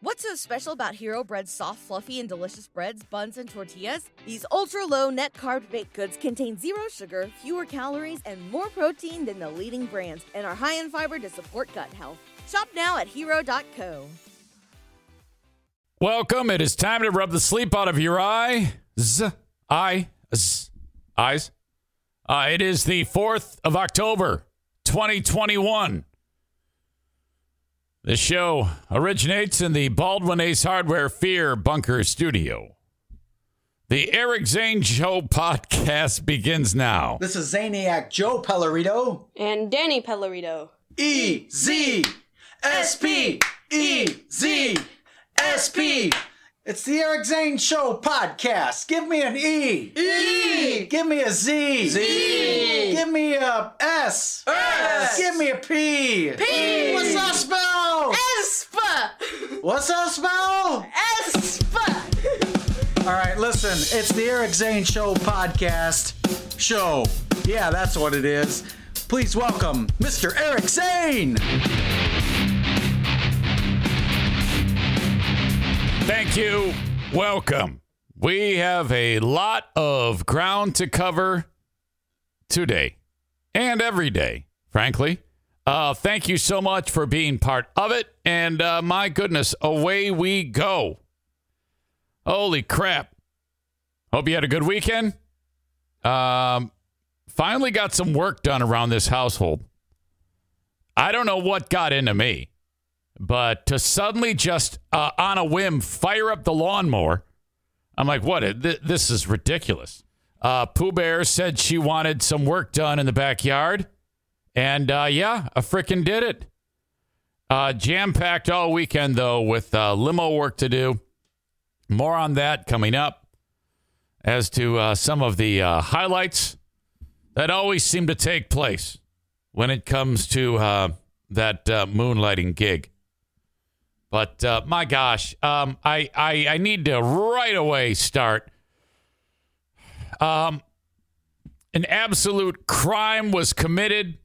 What's so special about Hero Bread's soft, fluffy, and delicious breads, buns, and tortillas? These ultra low net carb baked goods contain zero sugar, fewer calories, and more protein than the leading brands, and are high in fiber to support gut health. Shop now at hero.co. Welcome. It is time to rub the sleep out of your eyes. Eyes. Eyes. Uh, it is the 4th of October, 2021. The show originates in the Baldwin Ace Hardware Fear Bunker Studio. The Eric Zane Show podcast begins now. This is Zaniac Joe Pellerito. And Danny Pellerito. E Z S P E Z S P. It's the Eric Zane Show podcast. Give me an E. E. Give me a Z. Z. Give me a S. S. Give me a P. P. What's that spell? Espa! What's that spell? Espa! All right, listen. It's the Eric Zane Show podcast show. Yeah, that's what it is. Please welcome Mr. Eric Zane. Thank you. Welcome. We have a lot of ground to cover today and every day, frankly. Uh, thank you so much for being part of it. And uh, my goodness, away we go. Holy crap. Hope you had a good weekend. Um, finally got some work done around this household. I don't know what got into me. But to suddenly just uh, on a whim fire up the lawnmower, I'm like, what? Th- This is ridiculous. Uh, Pooh Bear said she wanted some work done in the backyard. And uh, yeah, I frickin' did it. Uh, Jam packed all weekend, though, with uh, limo work to do. More on that coming up as to uh, some of the uh, highlights that always seem to take place when it comes to uh, that moonlighting gig. But uh, my gosh, um, I, I I need to right away start. Um, an absolute crime was committed,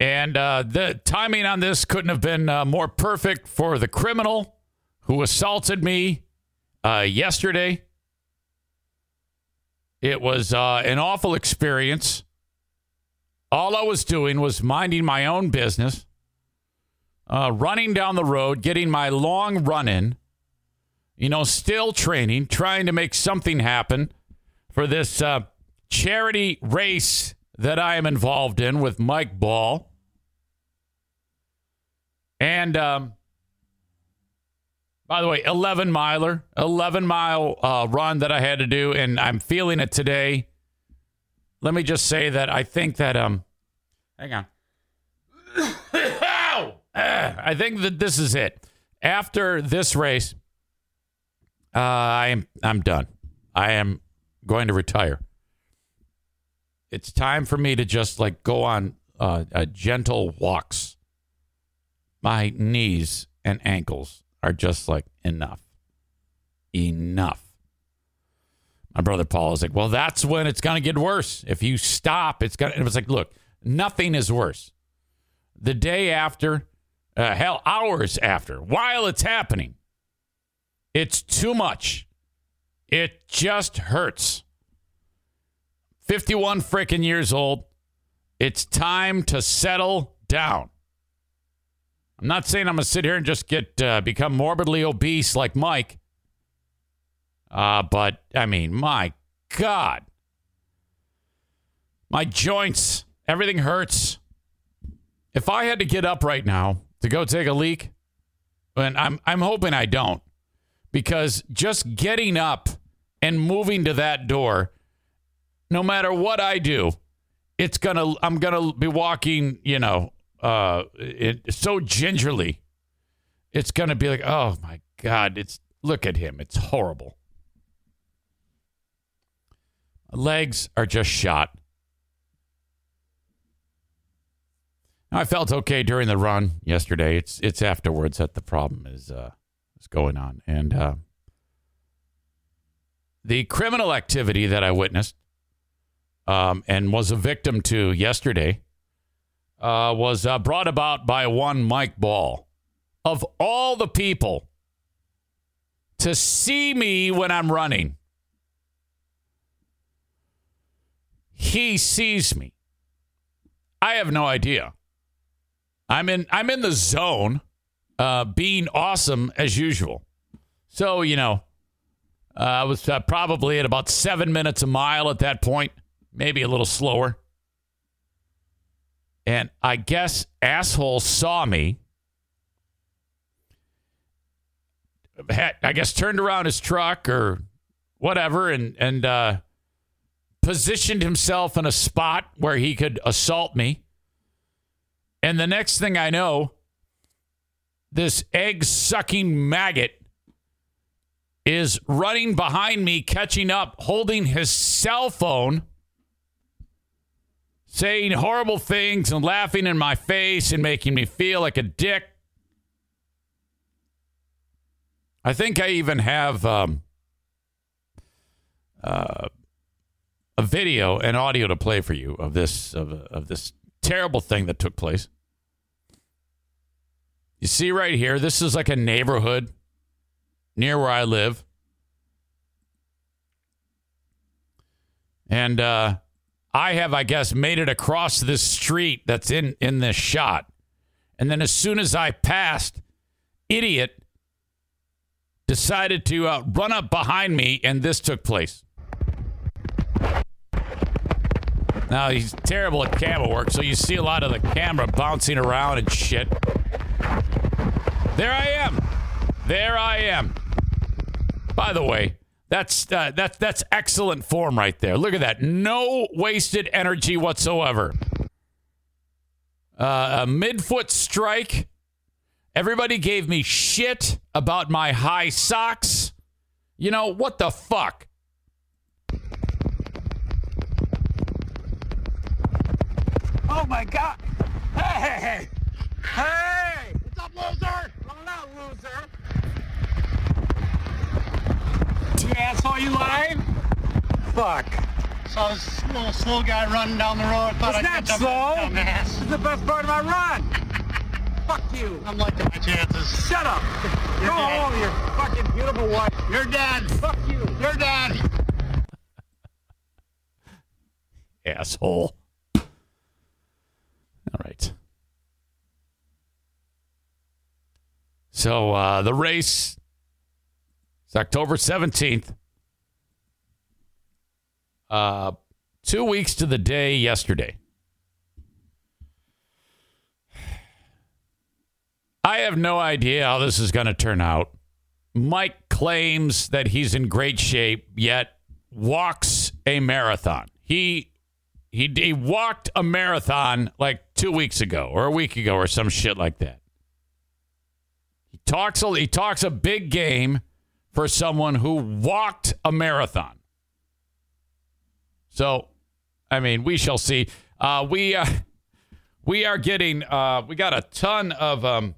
and uh, the timing on this couldn't have been uh, more perfect for the criminal who assaulted me uh, yesterday. It was uh, an awful experience. All I was doing was minding my own business uh, running down the road, getting my long run in, you know, still training, trying to make something happen for this uh, charity race that I am involved in with Mike Ball. And um, by the way, 11 miler, 11 mile uh, run that I had to do, and I'm feeling it today. Let me just say that I think that, um, hang on. Ow! I think that this is it. After this race, uh, I am I'm done. I am going to retire. It's time for me to just like go on uh, uh, gentle walks. My knees and ankles are just like enough, enough. My brother Paul is like, well, that's when it's gonna get worse. If you stop, it's gonna. It was like, look, nothing is worse. The day after, uh, hell, hours after, while it's happening, it's too much. It just hurts. 51 freaking years old. It's time to settle down. I'm not saying I'm going to sit here and just get uh, become morbidly obese like Mike. Uh, but I mean, my God, my joints, everything hurts. If I had to get up right now to go take a leak, and I'm I'm hoping I don't, because just getting up and moving to that door, no matter what I do, it's gonna I'm gonna be walking, you know, uh, it, so gingerly. It's gonna be like, oh my god, it's look at him, it's horrible. Legs are just shot. I felt okay during the run yesterday. It's it's afterwards that the problem is uh, is going on, and uh, the criminal activity that I witnessed um, and was a victim to yesterday uh, was uh, brought about by one Mike Ball. Of all the people to see me when I'm running, he sees me. I have no idea. I'm in I'm in the zone, uh, being awesome as usual. So you know, uh, I was uh, probably at about seven minutes a mile at that point, maybe a little slower. And I guess asshole saw me. Had, I guess turned around his truck or whatever, and and uh, positioned himself in a spot where he could assault me. And the next thing I know, this egg sucking maggot is running behind me, catching up, holding his cell phone, saying horrible things and laughing in my face and making me feel like a dick. I think I even have um, uh, a video and audio to play for you of this of, of this terrible thing that took place. You see right here, this is like a neighborhood near where I live. And uh, I have, I guess, made it across this street that's in, in this shot. And then as soon as I passed, idiot decided to uh, run up behind me, and this took place. Now he's terrible at camera work, so you see a lot of the camera bouncing around and shit. There I am. There I am. By the way, that's uh, that's that's excellent form right there. Look at that. No wasted energy whatsoever. Uh, a midfoot strike. Everybody gave me shit about my high socks. You know what the fuck? Oh my god! Hey! Hey! Hey! What's up, loser? I'm not loser. You asshole, you live? Fuck. Saw this little slow guy running down the road. Thought It's I'd not slow. This is the best part of my run. Fuck you. I'm liking my chances. Shut up. You're Go dead. home, your fucking beautiful wife. You're dead. Fuck you. You're dead. Asshole. All right. So uh, the race is October 17th. Uh, two weeks to the day yesterday. I have no idea how this is going to turn out. Mike claims that he's in great shape, yet walks a marathon. He he he walked a marathon like two weeks ago or a week ago or some shit like that. He talks a, he talks a big game for someone who walked a marathon. So, I mean, we shall see. Uh, we uh, we are getting uh, we got a ton of um,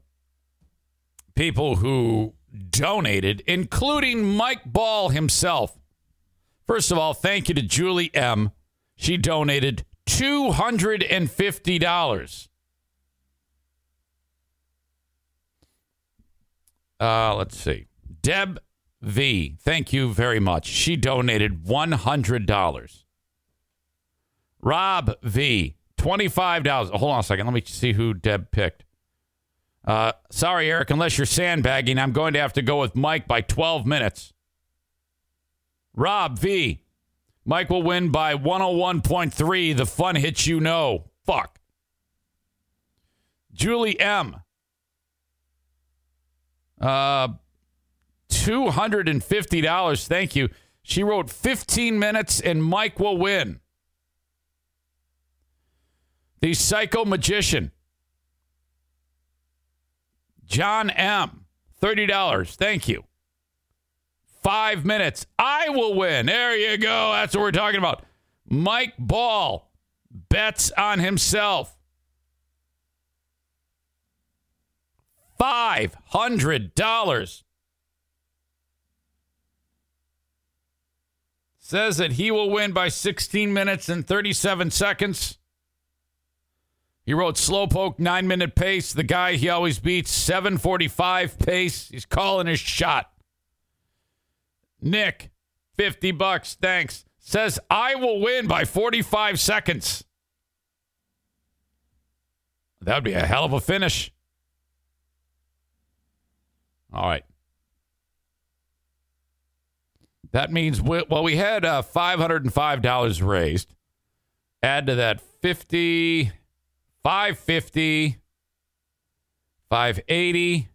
people who donated, including Mike Ball himself. First of all, thank you to Julie M. She donated $250. Uh, let's see. Deb V, thank you very much. She donated $100. Rob V, $25. Hold on a second. Let me see who Deb picked. Uh, sorry, Eric, unless you're sandbagging, I'm going to have to go with Mike by 12 minutes. Rob V. Mike will win by 101.3. The fun hits you know. Fuck. Julie M. Uh, $250. Thank you. She wrote 15 minutes and Mike will win. The Psycho Magician. John M. $30. Thank you. Five minutes. I will win. There you go. That's what we're talking about. Mike Ball bets on himself. $500. Says that he will win by 16 minutes and 37 seconds. He wrote slowpoke nine minute pace. The guy he always beats 745 pace. He's calling his shot. Nick, 50 bucks. Thanks. Says I will win by 45 seconds. That would be a hell of a finish. All right. That means, we, well, we had uh, $505 raised. Add to that 50, 550, 580,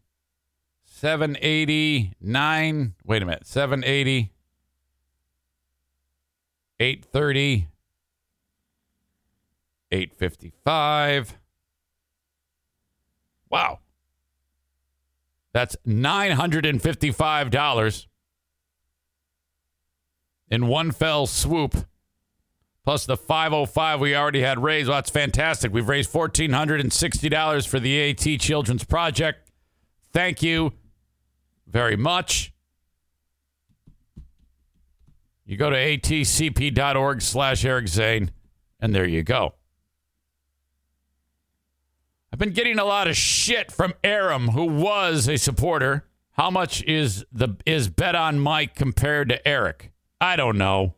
789. Wait a minute. 780, 830, 855. Wow. That's $955 in one fell swoop. Plus the 505 we already had raised. Well, that's fantastic. We've raised $1,460 for the AT Children's Project. Thank you very much. You go to atcp.org slash Eric Zane, and there you go. I've been getting a lot of shit from Aram, who was a supporter. How much is the is bet on Mike compared to Eric? I don't know.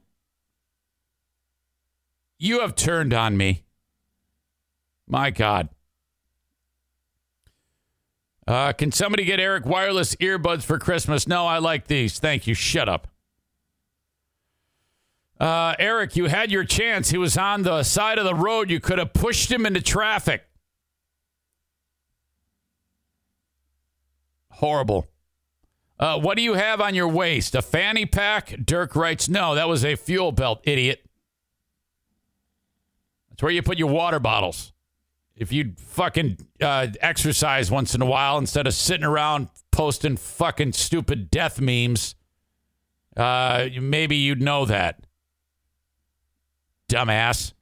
You have turned on me. My God. Uh, can somebody get Eric wireless earbuds for Christmas? No, I like these. Thank you. Shut up. Uh, Eric, you had your chance. He was on the side of the road. You could have pushed him into traffic. Horrible. Uh, what do you have on your waist? A fanny pack? Dirk writes, no, that was a fuel belt, idiot. That's where you put your water bottles. If you'd fucking uh, exercise once in a while instead of sitting around posting fucking stupid death memes, uh, maybe you'd know that. Dumbass.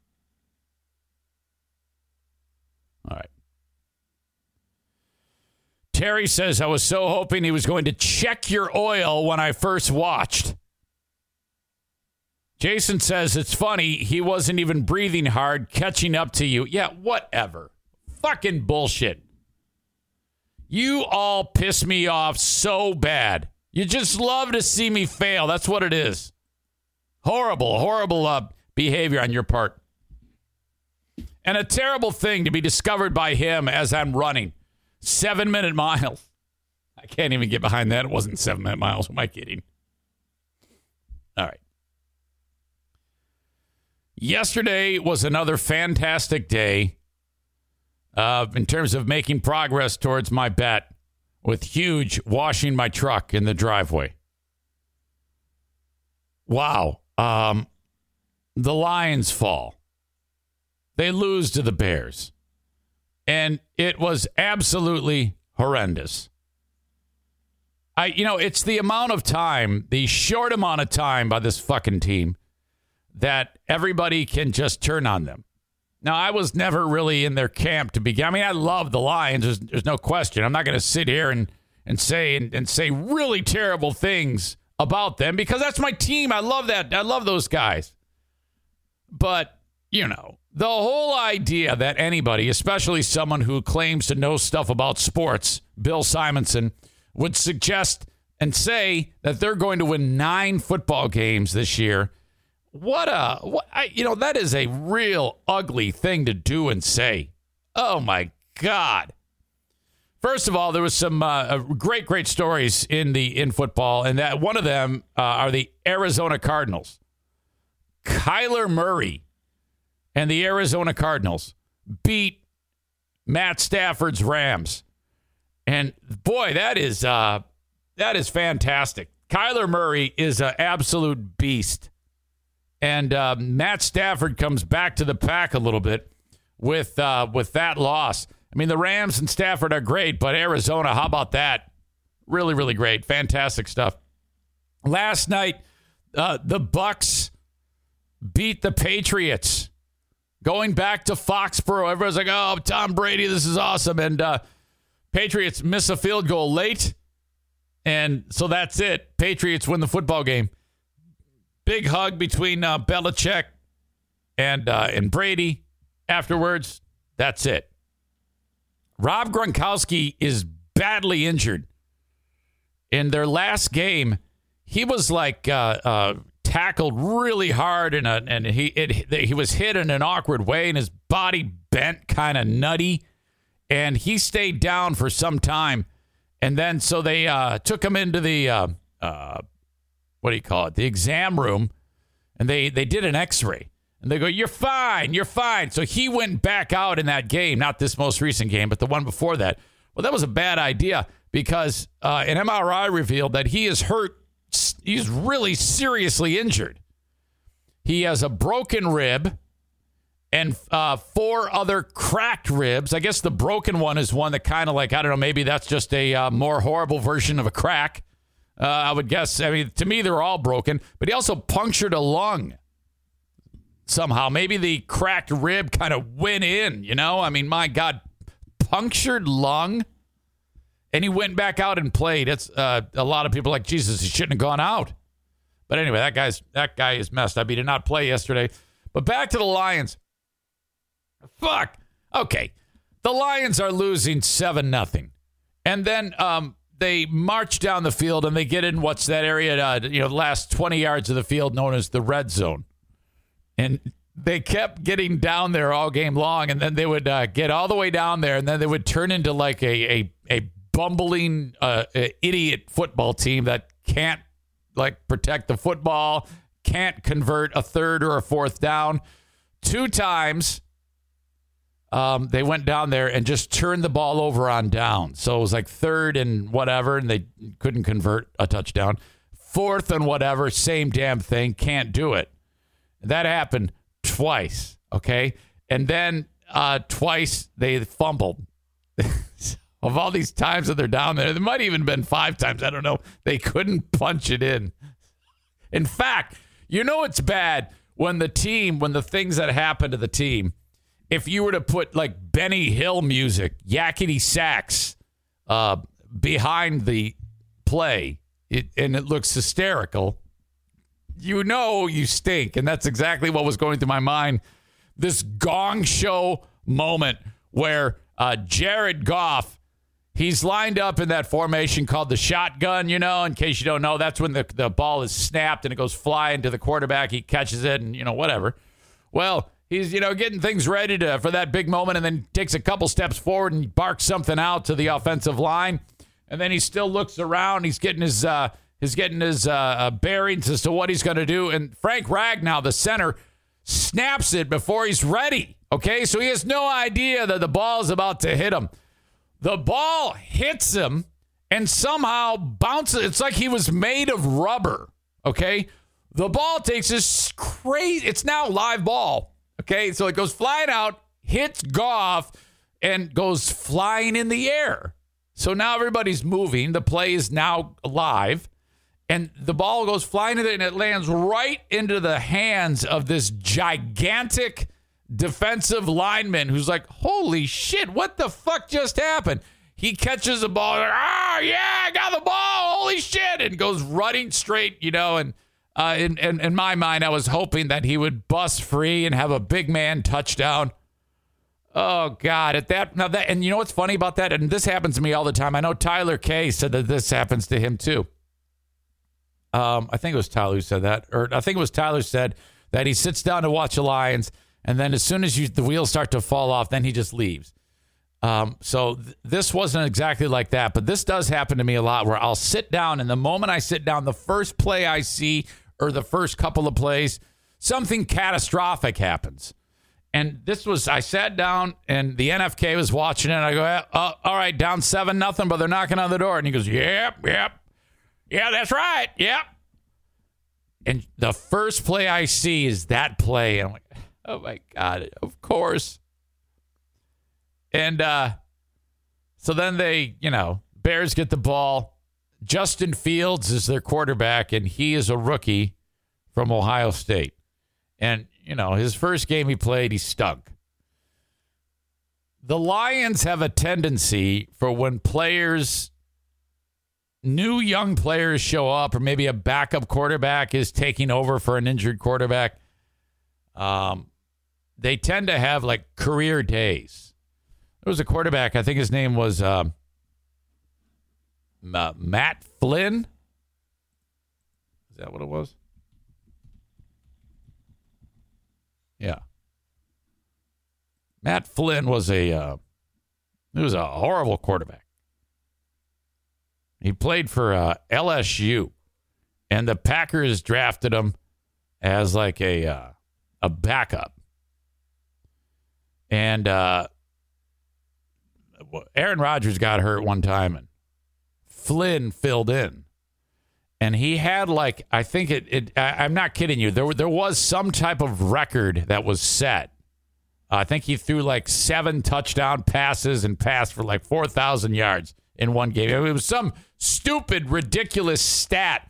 All right. Terry says, I was so hoping he was going to check your oil when I first watched. Jason says, it's funny. He wasn't even breathing hard, catching up to you. Yeah, whatever. Fucking bullshit. You all piss me off so bad. You just love to see me fail. That's what it is. Horrible, horrible uh, behavior on your part. And a terrible thing to be discovered by him as I'm running. Seven minute miles. I can't even get behind that. It wasn't seven minute miles. Am I kidding? All right. Yesterday was another fantastic day uh, in terms of making progress towards my bet with huge washing my truck in the driveway. Wow. Um, the Lions fall. They lose to the Bears. And it was absolutely horrendous. I you know, it's the amount of time, the short amount of time by this fucking team that everybody can just turn on them. Now, I was never really in their camp to begin. I mean, I love the Lions. There's, there's no question. I'm not going to sit here and, and say and, and say really terrible things about them because that's my team. I love that. I love those guys. But, you know, the whole idea that anybody, especially someone who claims to know stuff about sports, Bill Simonson, would suggest and say that they're going to win nine football games this year. What a, what, I, you know, that is a real ugly thing to do and say. Oh my God. First of all, there was some uh, uh, great, great stories in the in football, and that one of them uh, are the Arizona Cardinals. Kyler Murray and the Arizona Cardinals beat Matt Stafford's Rams, and boy, that is uh, that is fantastic. Kyler Murray is an absolute beast, and uh, Matt Stafford comes back to the pack a little bit with uh, with that loss. I mean, the Rams and Stafford are great, but Arizona, how about that? Really, really great, fantastic stuff. Last night, uh, the Bucs beat the Patriots. Going back to Foxborough, everyone's like, "Oh, Tom Brady, this is awesome!" And uh, Patriots miss a field goal late, and so that's it. Patriots win the football game. Big hug between uh, Belichick and uh, and Brady. Afterwards, that's it. Rob Gronkowski is badly injured. In their last game, he was like uh, uh, tackled really hard, and and he it, he was hit in an awkward way, and his body bent kind of nutty, and he stayed down for some time, and then so they uh, took him into the uh, uh, what do you call it, the exam room, and they they did an X-ray. And they go, You're fine. You're fine. So he went back out in that game, not this most recent game, but the one before that. Well, that was a bad idea because uh, an MRI revealed that he is hurt. He's really seriously injured. He has a broken rib and uh, four other cracked ribs. I guess the broken one is one that kind of like, I don't know, maybe that's just a uh, more horrible version of a crack. Uh, I would guess. I mean, to me, they're all broken, but he also punctured a lung somehow. Maybe the cracked rib kind of went in, you know? I mean, my God, punctured lung. And he went back out and played. It's uh, a lot of people like Jesus. He shouldn't have gone out. But anyway, that guy's that guy is messed up. He did not play yesterday. But back to the Lions. Fuck. Okay, the Lions are losing seven nothing, and then um, they march down the field and they get in what's that area? Uh, you know, the last twenty yards of the field known as the red zone and they kept getting down there all game long, and then they would uh, get all the way down there, and then they would turn into like a a, a bumbling uh, idiot football team that can't like protect the football, can't convert a third or a fourth down. Two times, um, they went down there and just turned the ball over on down. So it was like third and whatever, and they couldn't convert a touchdown. Fourth and whatever, same damn thing, can't do it. That happened twice. Okay. And then uh, twice they fumbled. of all these times that they're down there, there might even been five times. I don't know. They couldn't punch it in. In fact, you know it's bad when the team, when the things that happen to the team, if you were to put like Benny Hill music, yakety sax, uh, behind the play, it, and it looks hysterical, you know you stink. And that's exactly what was going through my mind. This gong show moment where uh, Jared Goff, he's lined up in that formation called the shotgun, you know, in case you don't know, that's when the, the ball is snapped and it goes flying to the quarterback. He catches it and, you know, whatever. Well, he's, you know, getting things ready to, for that big moment and then takes a couple steps forward and barks something out to the offensive line. And then he still looks around. He's getting his, uh, is getting his uh, uh, bearings as to what he's going to do. And Frank Ragnow, the center, snaps it before he's ready. Okay, so he has no idea that the ball is about to hit him. The ball hits him and somehow bounces. It's like he was made of rubber. Okay, the ball takes this crazy. It's now live ball. Okay, so it goes flying out, hits Goff, and goes flying in the air. So now everybody's moving. The play is now live and the ball goes flying in and it lands right into the hands of this gigantic defensive lineman who's like, "Holy shit, what the fuck just happened?" He catches the ball, like, "Oh yeah, I got the ball! Holy shit!" and goes running straight, you know. And uh, in, in in my mind, I was hoping that he would bust free and have a big man touchdown. Oh God! At that now that and you know what's funny about that? And this happens to me all the time. I know Tyler Kay said that this happens to him too um, I think it was Tyler who said that, or I think it was Tyler said that he sits down to watch the Lions, and then as soon as you, the wheels start to fall off, then he just leaves. Um, so th- this wasn't exactly like that, but this does happen to me a lot where I'll sit down and the moment I sit down, the first play I see or the first couple of plays, something catastrophic happens. And this was, I sat down and the NFK was watching it. And I go, oh, all right, down seven, nothing, but they're knocking on the door. And he goes, yep, yep. Yeah, that's right. Yep. And the first play I see is that play. And I'm like, oh my God, of course. And uh, so then they, you know, Bears get the ball. Justin Fields is their quarterback, and he is a rookie from Ohio State. And, you know, his first game he played, he stunk. The Lions have a tendency for when players, new young players show up, or maybe a backup quarterback is taking over for an injured quarterback. Um, they tend to have like career days. There was a quarterback, I think his name was um, Matt Flynn. Is that what it was? Yeah. Matt Flynn was a uh, he was a horrible quarterback. He played for uh, LSU, and the Packers drafted him as like a uh, a backup. And uh, Aaron Rodgers got hurt one time, and Flynn filled in. And he had like I think it. it I, I'm not kidding you. There there was some type of record that was set. I think he threw like seven touchdown passes and passed for like four thousand yards in one game. It was some stupid, ridiculous stat,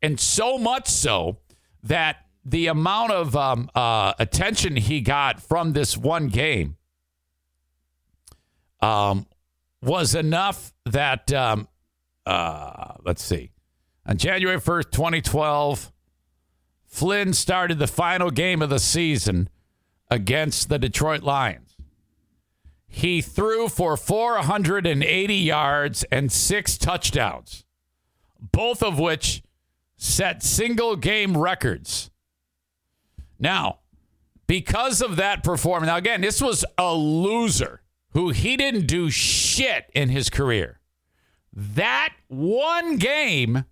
and so much so that the amount of um, uh, attention he got from this one game um, was enough that um, uh, let's see, on January first, twenty twelve, Flynn started the final game of the season against the Detroit Lions. He threw for 480 yards and six touchdowns, both of which set single game records. Now, because of that performance, now again, this was a loser who he didn't do shit in his career. That one game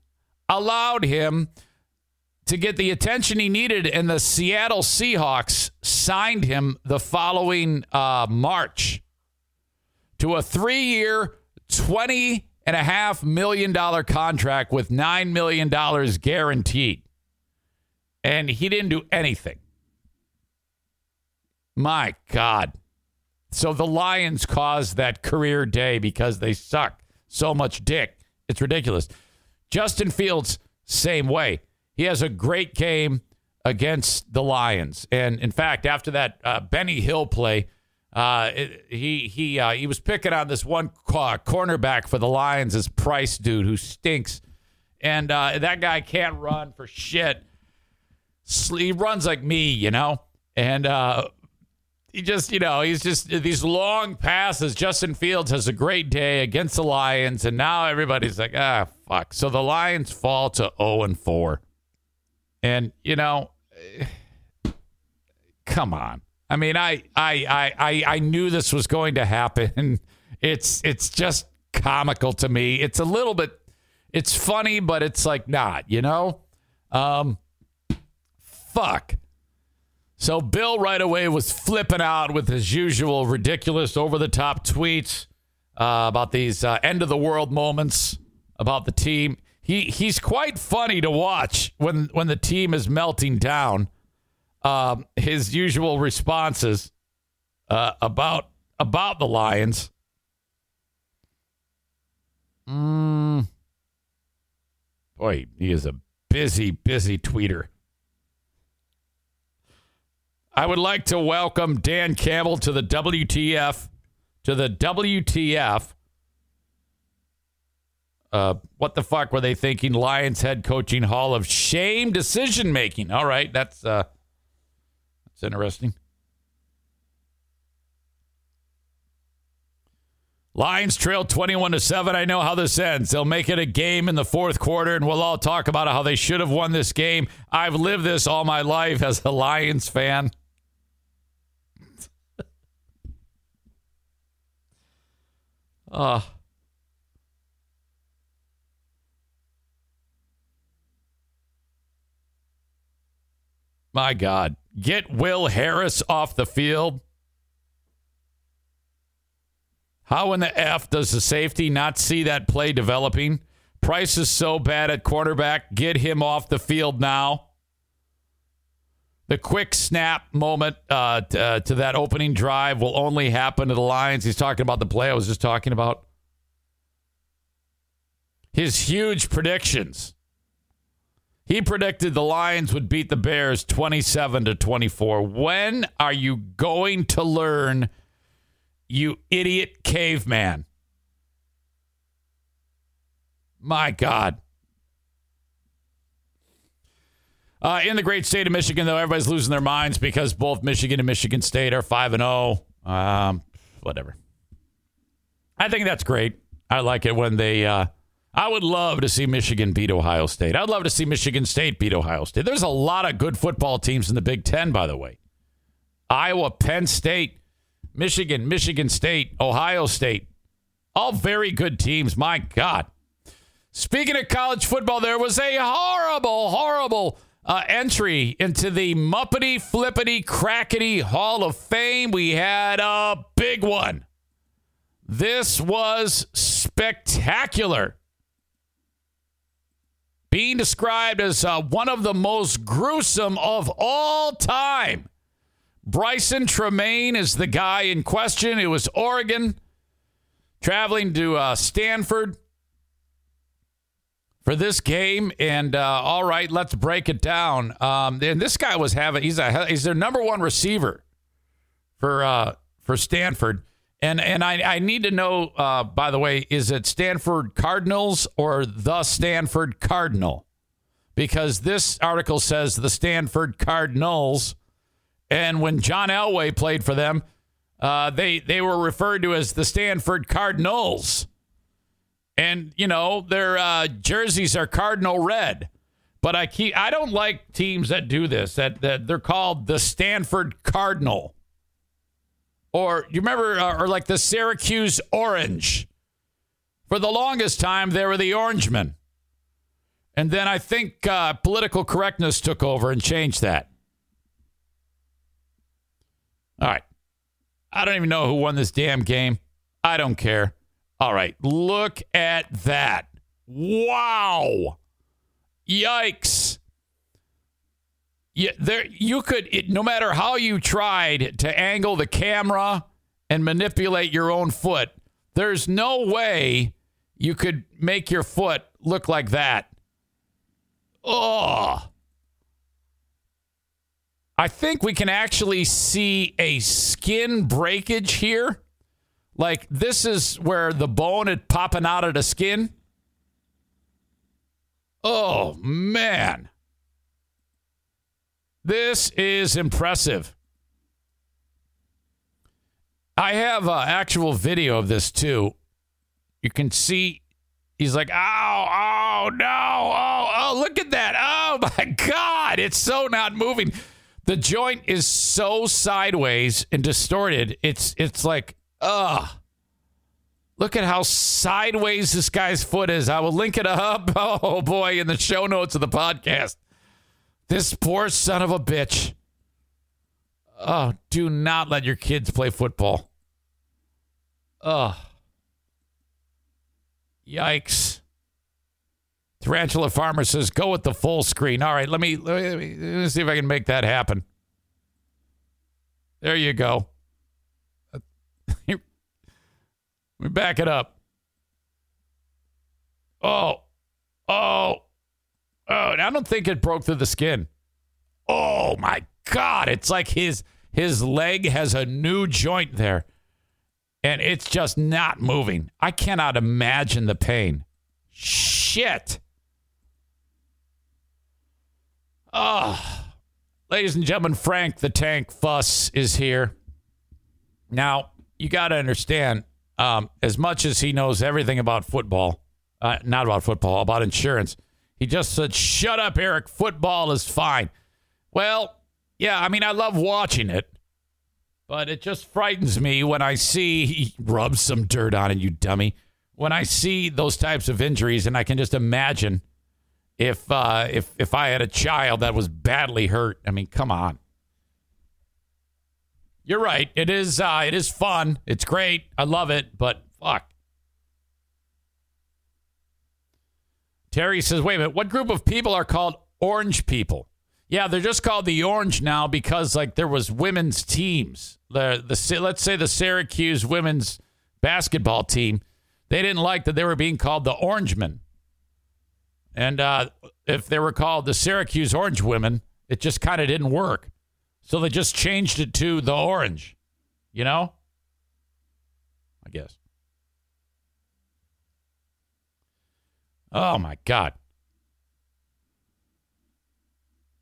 allowed him to get the attention he needed, and the Seattle Seahawks signed him the following uh, March to a three year, $20 and a half million dollar contract with $9 million guaranteed. And he didn't do anything. My God. So the Lions caused that career day because they suck so much dick. It's ridiculous. Justin Fields, same way. He has a great game against the Lions, and in fact, after that uh, Benny Hill play, uh, it, he he uh, he was picking on this one cornerback for the Lions, this Price dude who stinks, and uh, that guy can't run for shit. He runs like me, you know, and uh, he just, you know, he's just these long passes. Justin Fields has a great day against the Lions, and now everybody's like, ah, fuck. So the Lions fall to 0 and 4. And, you know, come on. I mean, I I I I, knew this was going to happen. It's it's just comical to me. It's a little bit it's funny, but it's like not, you know? Um fuck. So Bill right away was flipping out with his usual ridiculous, over the top tweets uh, about these uh, end of the world moments about the team. He he's quite funny to watch when when the team is melting down. Um, his usual responses uh, about about the Lions. Mm. Boy, he is a busy, busy tweeter. I would like to welcome Dan Campbell to the WTF, to the WTF. Uh, what the fuck were they thinking? Lions head coaching Hall of Shame decision making. All right, that's uh, that's interesting. Lions trail 21 to 7. I know how this ends. They'll make it a game in the fourth quarter, and we'll all talk about how they should have won this game. I've lived this all my life as a Lions fan. Uh, my God. Get Will Harris off the field. How in the F does the safety not see that play developing? Price is so bad at quarterback. Get him off the field now. The quick snap moment uh, t- uh, to that opening drive will only happen to the Lions. He's talking about the play I was just talking about. His huge predictions. He predicted the Lions would beat the Bears 27 to 24. When are you going to learn, you idiot caveman? My God. Uh, in the great state of Michigan, though, everybody's losing their minds because both Michigan and Michigan State are 5 and 0. Um, whatever. I think that's great. I like it when they. Uh, I would love to see Michigan beat Ohio State. I'd love to see Michigan State beat Ohio State. There's a lot of good football teams in the Big Ten, by the way. Iowa, Penn State, Michigan, Michigan State, Ohio State. All very good teams. My God. Speaking of college football, there was a horrible, horrible uh, entry into the Muppety Flippity Crackety Hall of Fame. We had a big one. This was spectacular. Being described as uh, one of the most gruesome of all time. Brycen Tremayne is the guy in question. It was Oregon traveling to uh, Stanford for this game. And uh, all right, let's break it down. Um, and this guy was having he's a he's their number one receiver for uh, for Stanford. And and I, I need to know, uh, by the way, is it Stanford Cardinals or the Stanford Cardinal? Because this article says the Stanford Cardinals, and when John Elway played for them, uh, they they were referred to as the Stanford Cardinals. And you know their uh, jerseys are cardinal red, but I keep I don't like teams that do this. That that they're called the Stanford Cardinal, or you remember, uh, or like the Syracuse Orange. For the longest time, they were the Orangemen, and then I think uh, political correctness took over and changed that. All right, I don't even know who won this damn game. I don't care. All right, look at that. Wow. Yikes. Yeah, there you could it, no matter how you tried to angle the camera and manipulate your own foot, there's no way you could make your foot look like that. Oh. I think we can actually see a skin breakage here. Like this is where the bone is popping out of the skin. Oh man. This is impressive. I have uh, actual video of this too. You can see he's like, ow, oh, no, oh, oh, look at that. Oh my God. It's so not moving. The joint is so sideways and distorted. It's it's like Ugh. Look at how sideways this guy's foot is. I will link it up. Oh boy, in the show notes of the podcast. This poor son of a bitch. Oh, do not let your kids play football. Ugh. Yikes. Tarantula Farmer says, go with the full screen. All right, let me, let me, let me see if I can make that happen. There you go. Let me back it up. Oh, oh, oh! And I don't think it broke through the skin. Oh my God! It's like his his leg has a new joint there, and it's just not moving. I cannot imagine the pain. Shit. Oh, ladies and gentlemen, Frank the Tank Fuss is here. Now, you got to understand, um, as much as he knows everything about football, uh, not about football, about insurance, he just said, Shut up, Eric. Football is fine. Well, yeah, I mean, I love watching it. But it just frightens me when I see he rubs some dirt on it, you dummy. When I see those types of injuries, and I can just imagine if uh, if if I had a child that was badly hurt. I mean, come on. You're right. It is uh, it is fun. It's great. I love it, but fuck. Terry says, "Wait a minute. What group of people are called orange people?" Yeah, they're just called the Orange now because like there was women's teams. The the let's say the Syracuse women's basketball team, they didn't like that they were being called the Orangemen. And uh, if they were called the Syracuse Orange Women, it just kind of didn't work. So they just changed it to the Orange. You know? I guess. Oh my God.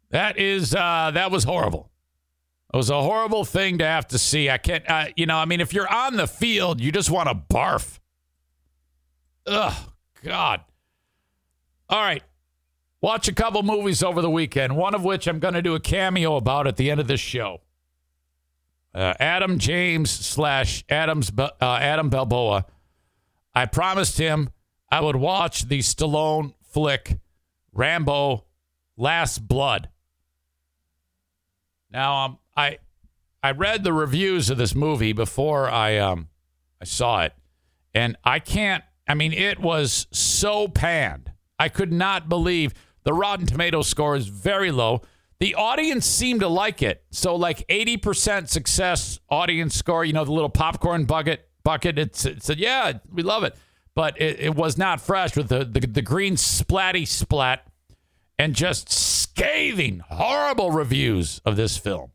That is uh that was horrible. It was a horrible thing to have to see. I can't uh, you know, I mean if you're on the field, you just want to barf. Ugh, God. All right. Watch a couple movies over the weekend, one of which I'm going to do a cameo about at the end of this show. Uh, Adam James slash Adams uh, Adam Balboa. I promised him I would watch the Stallone flick Rambo Last Blood. Now um, I I read the reviews of this movie before I um I saw it, and I can't. I mean, it was so panned. I could not believe the Rotten Tomato score is very low. The audience seemed to like it. So like 80% success audience score, you know, the little popcorn bucket bucket. It, said, yeah, we love it. But it, it was not fresh with the, the, the green splatty splat and just scathing, horrible reviews of this film.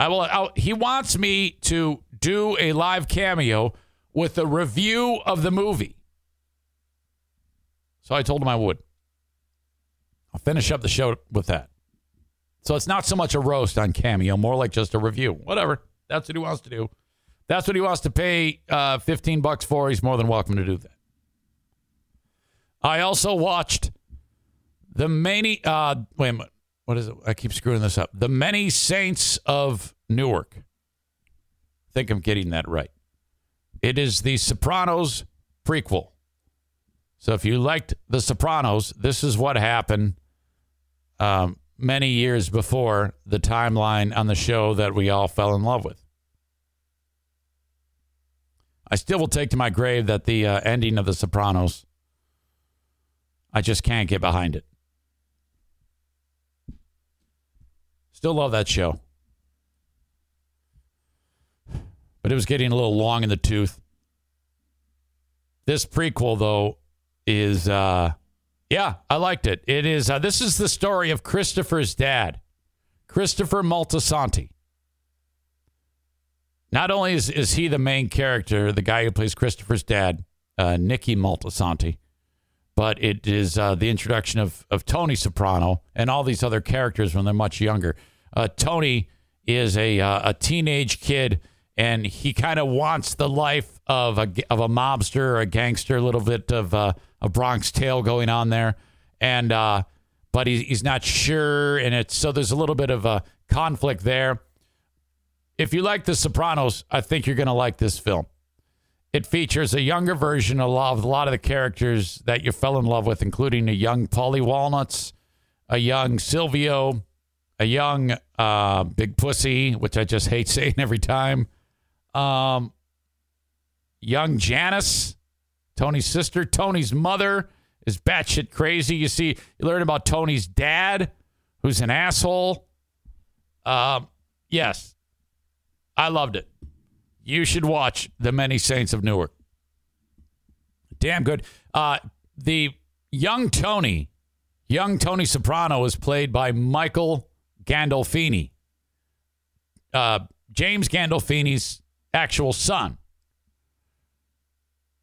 I will. I'll, he wants me to do a live cameo with a review of the movie. So I told him I would. I'll finish up the show with that. So it's not so much a roast on Cameo, more like just a review. Whatever. That's what he wants to do. That's what he wants to pay uh, 15 bucks for. He's more than welcome to do that. I also watched the many, uh, wait a minute. What is it? I keep screwing this up. The Many Saints of Newark. I think I'm getting that right. It is the Sopranos prequel. So if you liked The Sopranos, this is what happened um, many years before the timeline on the show that we all fell in love with. I still will take to my grave that the uh, ending of The Sopranos, I just can't get behind it. Still love that show. But it was getting a little long in the tooth. This prequel, though, is uh yeah, I liked it. It is uh, this is the story of Christopher's dad, Christopher Moltisanti. Not only is, is he the main character, the guy who plays Christopher's dad, uh, Nicky Moltisanti, but it is uh, the introduction of, of Tony Soprano and all these other characters when they're much younger. Uh, Tony is a, uh, a teenage kid, and he kind of wants the life of a, of a mobster or a gangster, a little bit of uh, a Bronx tale going on there, and uh, but he, he's not sure, and it's so there's a little bit of a conflict there. If you like The Sopranos, I think you're going to like this film. It features a younger version of a lot of the characters that you fell in love with, including a young Paulie Walnuts, a young Silvio, a young uh, Big Pussy, which I just hate saying every time, um, young Janice, Tony's sister, Tony's mother is batshit crazy. You see, you learn about Tony's dad, who's an asshole. Uh, yes, I loved it. You should watch The Many Saints of Newark. Damn good. Uh, the young Tony, young Tony Soprano, is played by Michael Gandolfini, uh, James Gandolfini's actual son,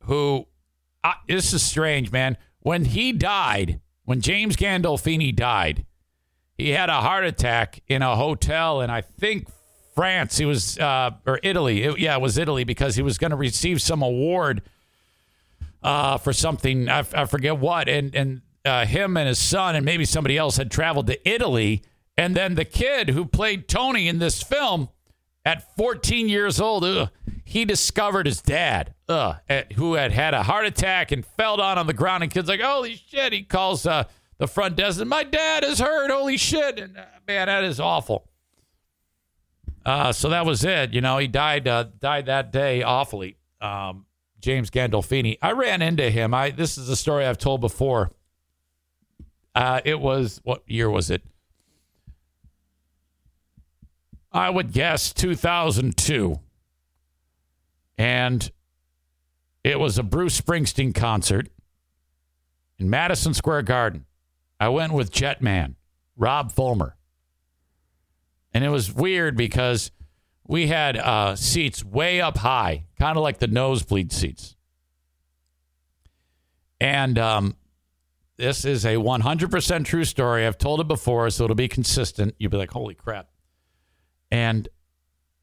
who I, this is strange, man. When he died, when James Gandolfini died, he had a heart attack in a hotel in I think France. He was uh, or Italy. It, yeah, it was Italy because he was going to receive some award uh, for something. I, I, forget what. And and uh, him and his son and maybe somebody else had traveled to Italy. And then the kid who played Tony in this film At 14 years old, ugh, he discovered his dad, ugh, at- who had had a heart attack and fell down on the ground. And kids like, holy shit! He calls uh, the front desk, and my dad is hurt. Holy shit! And uh, man, that is awful. Uh, so that was it. You know, he died uh, died that day awfully. Um, James Gandolfini. I ran into him. I this is a story I've told before. Uh, it was what year was it? I would guess 2002. And it was a Bruce Springsteen concert in Madison Square Garden. I went with Jetman, Rob Fulmer. And it was weird because we had uh, seats way up high, kind of like the nosebleed seats. And um, this is a 100% true story. I've told it before, so it'll be consistent. You'll be like, holy crap. And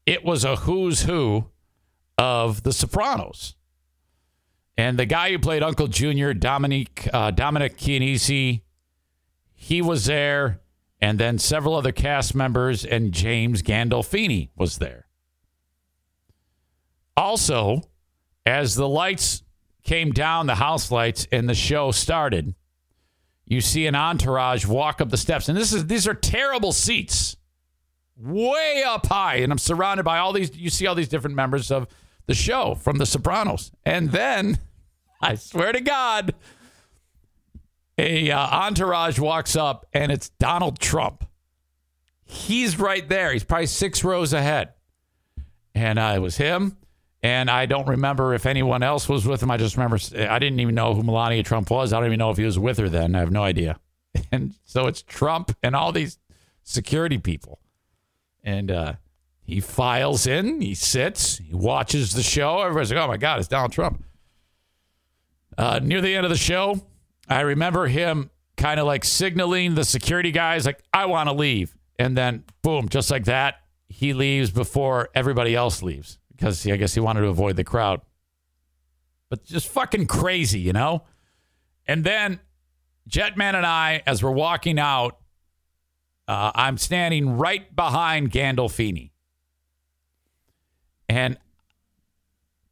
it was a who's who of The Sopranos. And the guy who played Uncle Junior, Dominic uh, Dominic Chianese, he was there, and then several other cast members, and James Gandolfini was there. Also, as the lights came down, the house lights, and the show started, you see an entourage walk up the steps, and this is these are terrible seats, way up high, and I'm surrounded by all these. You see all these different members of the show from The Sopranos, and then I swear to God, a uh, entourage walks up, and it's Donald Trump. He's right there. He's probably six rows ahead, and uh, it was him. And I don't remember if anyone else was with him. I just remember I didn't even know who Melania Trump was. I don't even know if he was with her then. I have no idea. And so it's Trump and all these security people. And uh, he files in, he sits, he watches the show. Everybody's like, oh my God, it's Donald Trump. Uh, near the end of the show, I remember him kind of like signaling the security guys, like, I want to leave. And then, boom, just like that, he leaves before everybody else leaves because I guess he wanted to avoid the crowd. But just fucking crazy, you know? And then Jetman and I, as we're walking out, uh, I'm standing right behind Gandolfini. And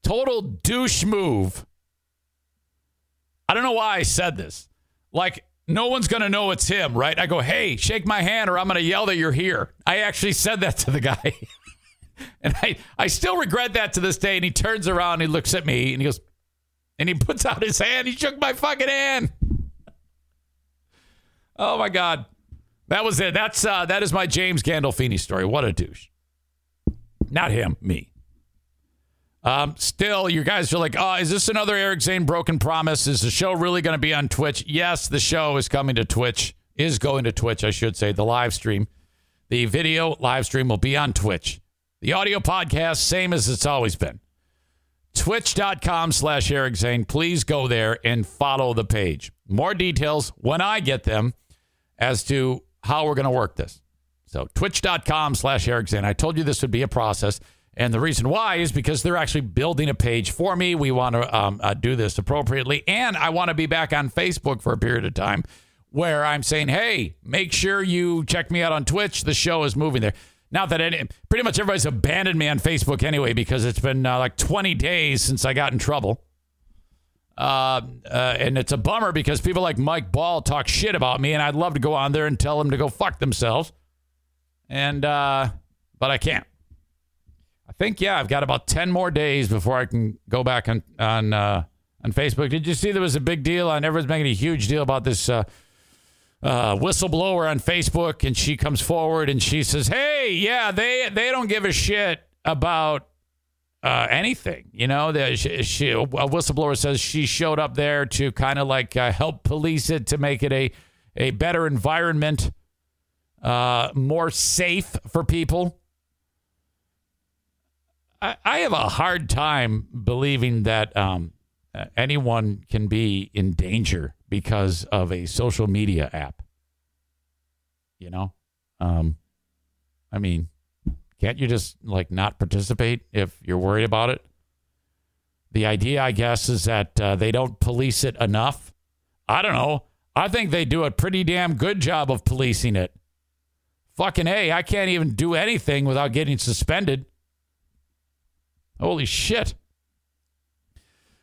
total douche move. I don't know why I said this. Like, no one's going to know it's him, right? I go, hey, shake my hand or I'm going to yell that you're here. I actually said that to the guy. and I, I still regret that to this day. And he turns around and he looks at me and he goes, and he puts out his hand. He shook my fucking hand. Oh my God. That was it. That's uh, that is my James Gandolfini story. What a douche. Not him, me. Um, still, you guys are like, oh, is this another Eric Zane broken promise? Is the show really going to be on Twitch? Yes, the show is coming to Twitch, is going to Twitch, I should say, the live stream. The video live stream will be on Twitch. The audio podcast, same as it's always been. Twitch.com slash Eric Zane. Please go there and follow the page. More details when I get them as to how we're going to work this. So twitch.com slash Eric Zane. I told you this would be a process. And the reason why is because they're actually building a page for me. We want to um, uh, do this appropriately. And I want to be back on Facebook for a period of time where I'm saying, hey, make sure you check me out on Twitch. The show is moving there. Not that any, pretty much everybody's abandoned me on Facebook anyway because it's been uh, like 20 days since I got in trouble. Uh, uh, and it's a bummer because people like Mike Ball talk shit about me, and I'd love to go on there and tell them to go fuck themselves. And, uh, but I can't. I think, yeah, I've got about 10 more days before I can go back on, on, uh, on Facebook. Did you see there was a big deal on everyone's making a huge deal about this, uh, uh, whistleblower on Facebook, and she comes forward and she says, "Hey, yeah, they they don't give a shit about uh, anything. You know, the, she, she, a whistleblower says she showed up there to kind of like uh, help police it to make it a a better environment, uh, more safe for people." I, I have a hard time believing that um, anyone can be in danger because of a social media app. You know, um, I mean, can't you just like not participate if you're worried about it? The idea, I guess, is that uh, they don't police it enough. I don't know. I think they do a pretty damn good job of policing it. Fucking A, I can't even do anything without getting suspended. Holy shit.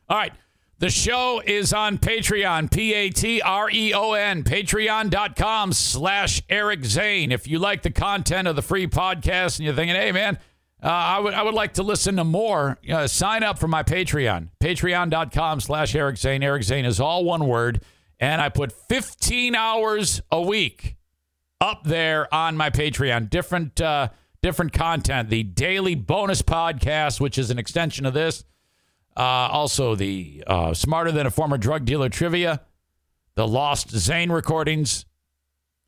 All right. The show is on Patreon, P A T R E O N, patreon.com slash Eric Zane. If you like the content of the free podcast and you're thinking, hey, man, uh, I, would, I would like to listen to more, uh, sign up for my Patreon, patreon.com slash Eric Zane. Eric Zane is all one word. And I put 15 hours a week up there on my Patreon. Different, uh, different content. The daily bonus podcast, which is an extension of this uh, also, the uh, Smarter Than a Former Drug Dealer trivia, the Lost Zane recordings,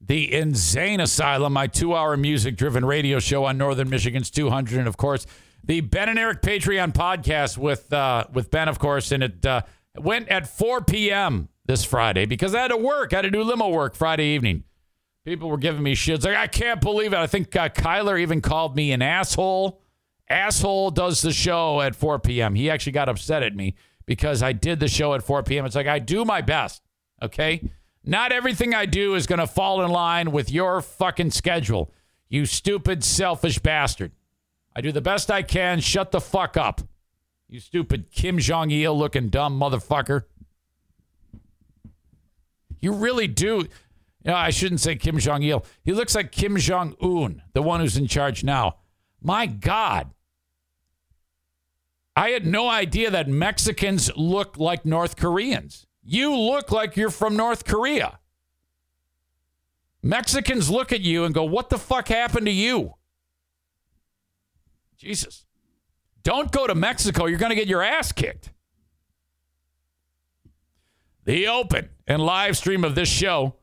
the Insane Asylum, my two hour music driven radio show on Northern Michigan's 200, and of course, the Ben and Eric Patreon podcast with, uh, with Ben, of course, and it uh, went at 4 p.m. this Friday because I had to work. I had to do limo work Friday evening. People were giving me shit. like, I can't believe it. I think uh, Kyler even called me an asshole asshole does the show at 4 p.m. He actually got upset at me because I did the show at 4 p.m. It's like I do my best, okay? Not everything I do is going to fall in line with your fucking schedule. You stupid, selfish bastard. I do the best I can. Shut the fuck up. You stupid Kim Jong il looking dumb motherfucker. You really do. You know, I shouldn't say Kim Jong il. He looks like Kim Jong un, the one who's in charge now. My God. I had no idea that Mexicans look like North Koreans. You look like you're from North Korea. Mexicans look at you and go, What the fuck happened to you? Jesus. Don't go to Mexico. You're going to get your ass kicked. The open and live stream of this show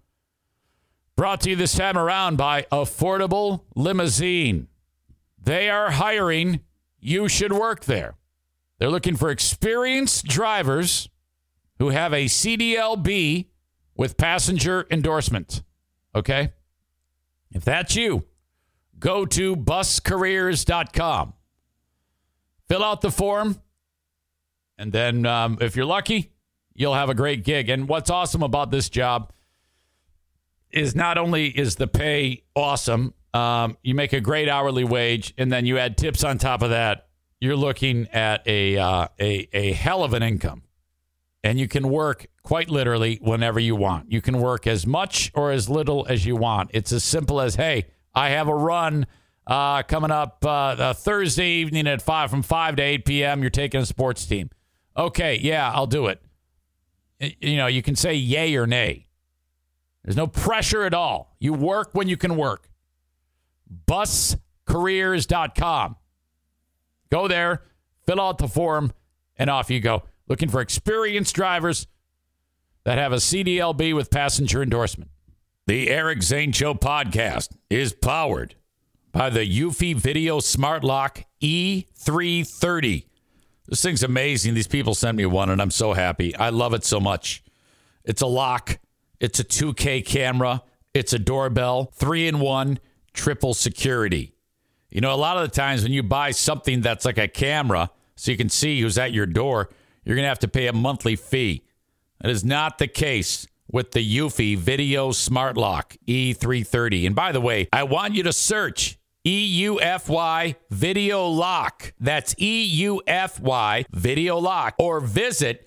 brought to you this time around by Affordable Limousine. They are hiring. You should work there. They're looking for experienced drivers who have a CDLB with passenger endorsement. Okay? If that's you, go to buscareers.com. Fill out the form. And then, um, if you're lucky, you'll have a great gig. And what's awesome about this job is not only is the pay awesome, um, you make a great hourly wage, and then you add tips on top of that you're looking at a, uh, a, a hell of an income. And you can work quite literally whenever you want. You can work as much or as little as you want. It's as simple as, hey, I have a run uh, coming up uh, Thursday evening at 5 from 5 to 8 p.m. You're taking a sports team. Okay, yeah, I'll do it. You know, you can say yay or nay. There's no pressure at all. You work when you can work. Buscareers.com. Go there, fill out the form, and off you go. Looking for experienced drivers that have a CDLB with passenger endorsement. The Eric Zane Show podcast is powered by the Eufy Video Smart Lock E330. This thing's amazing. These people sent me one, and I'm so happy. I love it so much. It's a lock, it's a 2K camera, it's a doorbell, three in one, triple security. You know, a lot of the times when you buy something that's like a camera so you can see who's at your door, you're going to have to pay a monthly fee. That is not the case with the Eufy Video Smart Lock E330. And by the way, I want you to search EUFY Video Lock. That's EUFY Video Lock or visit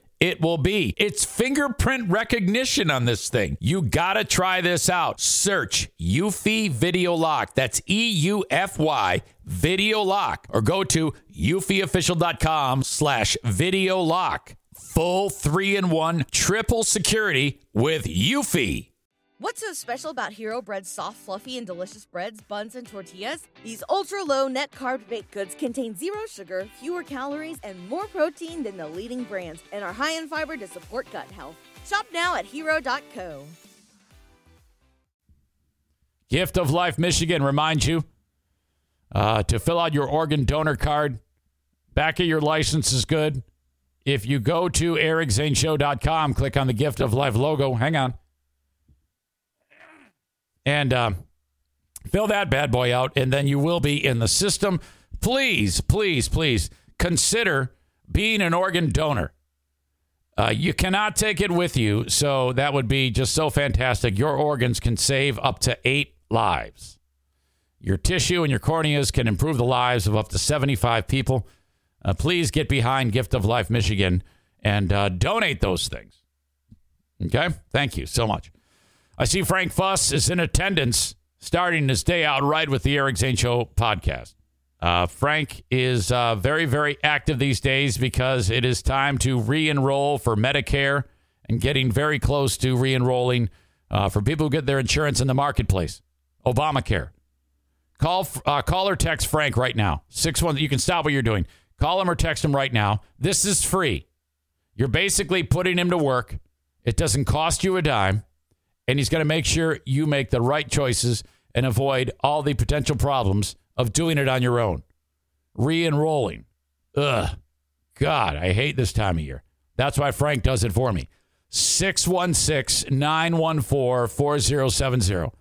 it will be. It's fingerprint recognition on this thing. You gotta try this out. Search Eufy Video Lock. That's E U F Y Video Lock, or go to eufyofficial.com slash video lock. Full three in one triple security with Eufy. What's so special about Hero Bread's soft, fluffy, and delicious breads, buns, and tortillas? These ultra low net carb baked goods contain zero sugar, fewer calories, and more protein than the leading brands, and are high in fiber to support gut health. Shop now at hero.co. Gift of Life Michigan reminds you uh, to fill out your organ donor card. Back of your license is good. If you go to ericzaneshow.com, click on the Gift of Life logo. Hang on. And um, fill that bad boy out, and then you will be in the system. Please, please, please consider being an organ donor. Uh, you cannot take it with you, so that would be just so fantastic. Your organs can save up to eight lives. Your tissue and your corneas can improve the lives of up to 75 people. Uh, please get behind Gift of Life Michigan and uh, donate those things. Okay? Thank you so much. I see Frank Fuss is in attendance starting his day out right with the Eric Zane Show podcast. Uh, Frank is uh, very, very active these days because it is time to re enroll for Medicare and getting very close to re enrolling uh, for people who get their insurance in the marketplace. Obamacare. Call, uh, call or text Frank right now. Six one. You can stop what you're doing. Call him or text him right now. This is free. You're basically putting him to work. It doesn't cost you a dime, and he's going to make sure you make the right choices and avoid all the potential problems of doing it on your own. Re enrolling. Ugh. God, I hate this time of year. That's why Frank does it for me. 616 914 4070.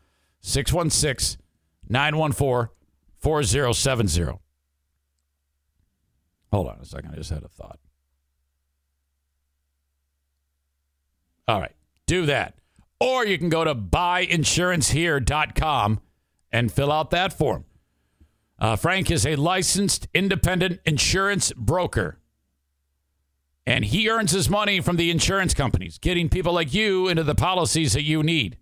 616 914 4070. Hold on a second. I just had a thought. All right. Do that. Or you can go to buyinsurancehere.com and fill out that form. Uh, Frank is a licensed independent insurance broker. And he earns his money from the insurance companies, getting people like you into the policies that you need.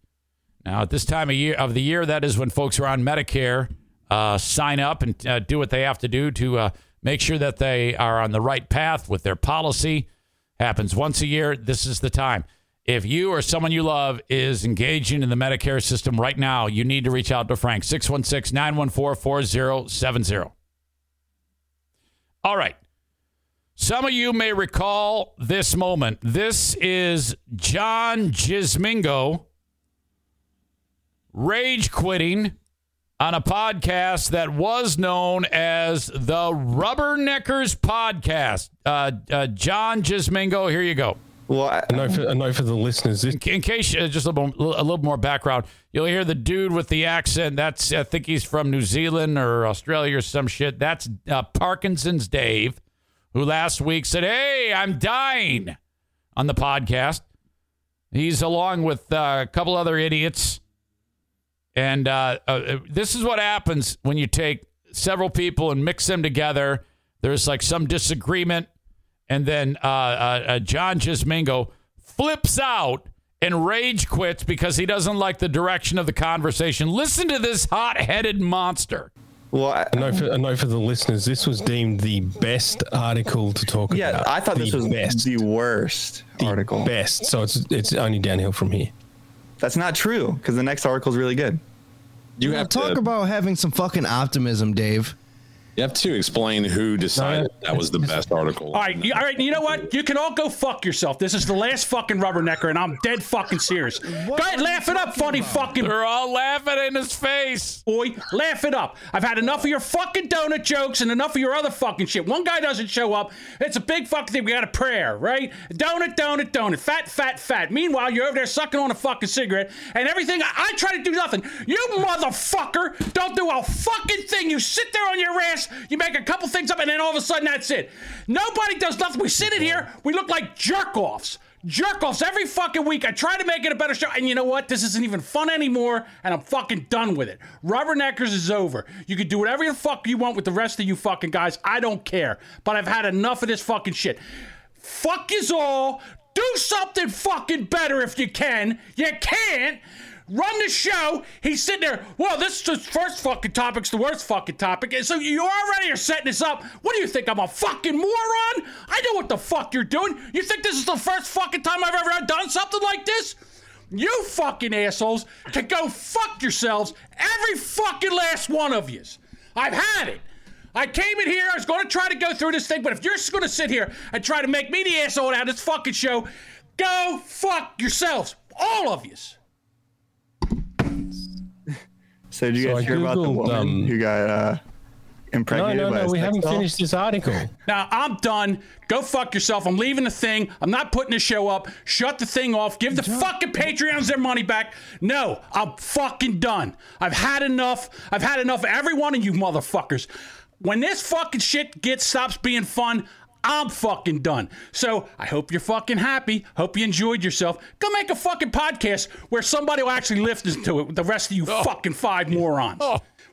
Now, at this time of year of the year, that is when folks are on Medicare uh, sign up and uh, do what they have to do to uh, make sure that they are on the right path with their policy. Happens once a year. This is the time. If you or someone you love is engaging in the Medicare system right now, you need to reach out to Frank, 616 914 4070. All right. Some of you may recall this moment. This is John Gismingo rage quitting on a podcast that was known as the Rubberneckers Podcast. Uh, uh, John Gismingo, here you go. Well, I, I know for, I know for the listeners, this, In, in case uh, just a little, a little more background, you'll hear the dude with the accent. That's I think he's from New Zealand or Australia or some shit. That's uh, Parkinson's Dave, who last week said, "Hey, I'm dying," on the podcast. He's along with uh, a couple other idiots, and uh, uh, this is what happens when you take several people and mix them together. There's like some disagreement and then uh, uh, uh, John Gismingo flips out and rage quits because he doesn't like the direction of the conversation. Listen to this hot-headed monster. well, I, I know for, I know for the listeners, this was deemed the best article to talk yeah, about. Yeah, I thought this was best, the worst the article. Best. So it's it's only downhill from here. That's not true because the next article is really good. You Well, have talk to, about having some fucking optimism, Dave. You have to explain who decided that was the best article. All right, you, all right. You know what? You can all go fuck yourself. This is the last fucking rubbernecker, and I'm dead fucking serious. Go ahead, laugh it up, funny fucking They're all laughing in his face. boy. Laugh it up. I've had enough of your fucking donut jokes and enough of your other fucking shit. One guy doesn't show up. It's a big fucking thing. We got a prayer, right? Donut, donut, donut. Fat, fat, fat. Meanwhile, you're over there sucking on a fucking cigarette and everything. I, I try to do nothing. You motherfucker don't do a fucking thing. You sit there on your ass. You make a couple things up, and then all of a sudden that's it. Nobody does nothing. We sit in here. We look like jerk offs. Jerk offs every fucking week. I try to make it a better show, and you know what? This isn't even fun anymore, and I'm fucking done with it. Rubberneckers is over. You can do whatever the fuck you want with the rest of you fucking guys. I don't care. But I've had enough of this fucking shit. Fuck is all. Do something fucking better if you can. You can't. Run the show. He's sitting there. Well, this is first fucking topic's the worst fucking topic. And so you already are setting this up. What do you think? I'm a fucking moron? I know what the fuck you're doing. You think this is the first fucking time I've ever done something like this? You fucking assholes can go fuck yourselves, every fucking last one of yous. I've had it. I came in here, I was going to try to go through this thing, but if you're just going to sit here and try to make me the asshole out of this fucking show, go fuck yourselves. All of yous. So did you So guys I hear about the Googled, woman um, who got uh, No, impregnated no, by no. a We haven't doll? finished this article. Now I'm done. Go fuck yourself. I'm leaving the thing. I'm not putting the show up. Shut the thing off. Give the fucking Patreons their money back. No, I'm fucking done. I've had enough. I've had enough of every one of you motherfuckers. When this fucking shit gets stops being fun, I'm fucking done. So I hope you're fucking happy. Hope you enjoyed yourself. Go make a fucking podcast where somebody will actually listen to it with the rest of you fucking five morons.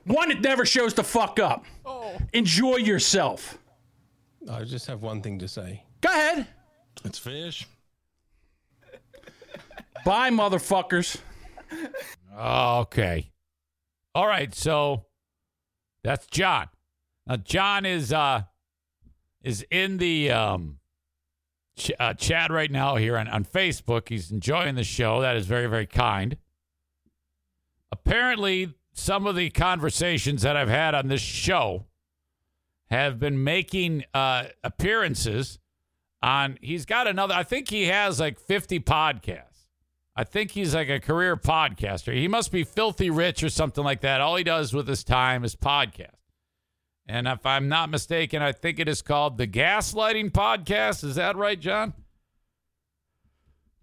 One that never shows the fuck up. Enjoy yourself. I just have one thing to say. Go ahead. It's fish. Bye, motherfuckers. Okay. All right. So that's John. Now John is uh is in the um ch- uh, chat right now here on, on Facebook. He's enjoying the show. That is very very kind. Apparently, some of the conversations that I've had on this show have been making uh appearances on he's got another I think he has like 50 podcasts. I think he's like a career podcaster. He must be filthy rich or something like that. All he does with his time is podcast. And if I'm not mistaken, I think it is called the Gaslighting Podcast. Is that right, John?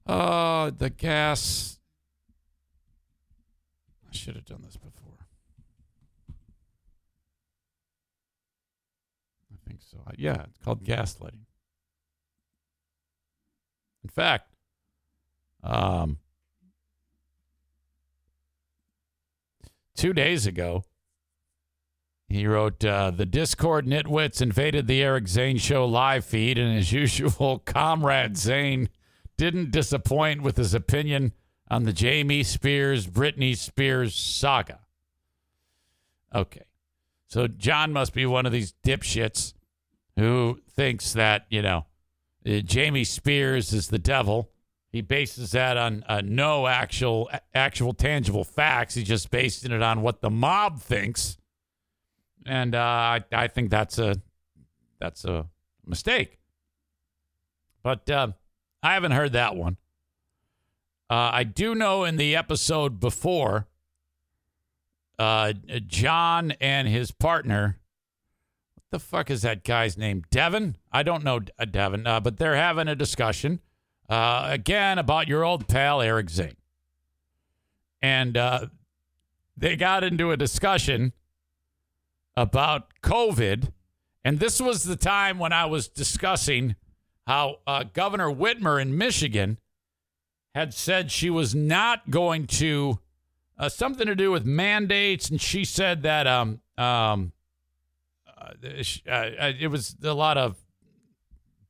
Uh, the gas. I should have done this before. I think so. Yeah, it's called gaslighting. In fact, um, two days ago, he wrote, uh, The Discord nitwits invaded the Eric Zane show live feed, and as usual, Comrade Zane didn't disappoint with his opinion on the Jamie Spears, Britney Spears saga. Okay. So John must be one of these dipshits who thinks that, you know, uh, Jamie Spears is the devil. He bases that on uh, no actual actual tangible facts. He's just basing it on what the mob thinks, and uh, I, I think that's a that's a mistake. But uh, I haven't heard that one. Uh, I do know in the episode before, uh, John and his partner. What the fuck is that guy's name? Devin? I don't know uh, Devin, uh, but they're having a discussion uh, again about your old pal Eric Zane, and uh, they got into a discussion about COVID, and this was the time when I was discussing how uh, Governor Whitmer in Michigan had said she was not going to uh, something to do with mandates, and she said that um um uh, uh, uh, it was a lot of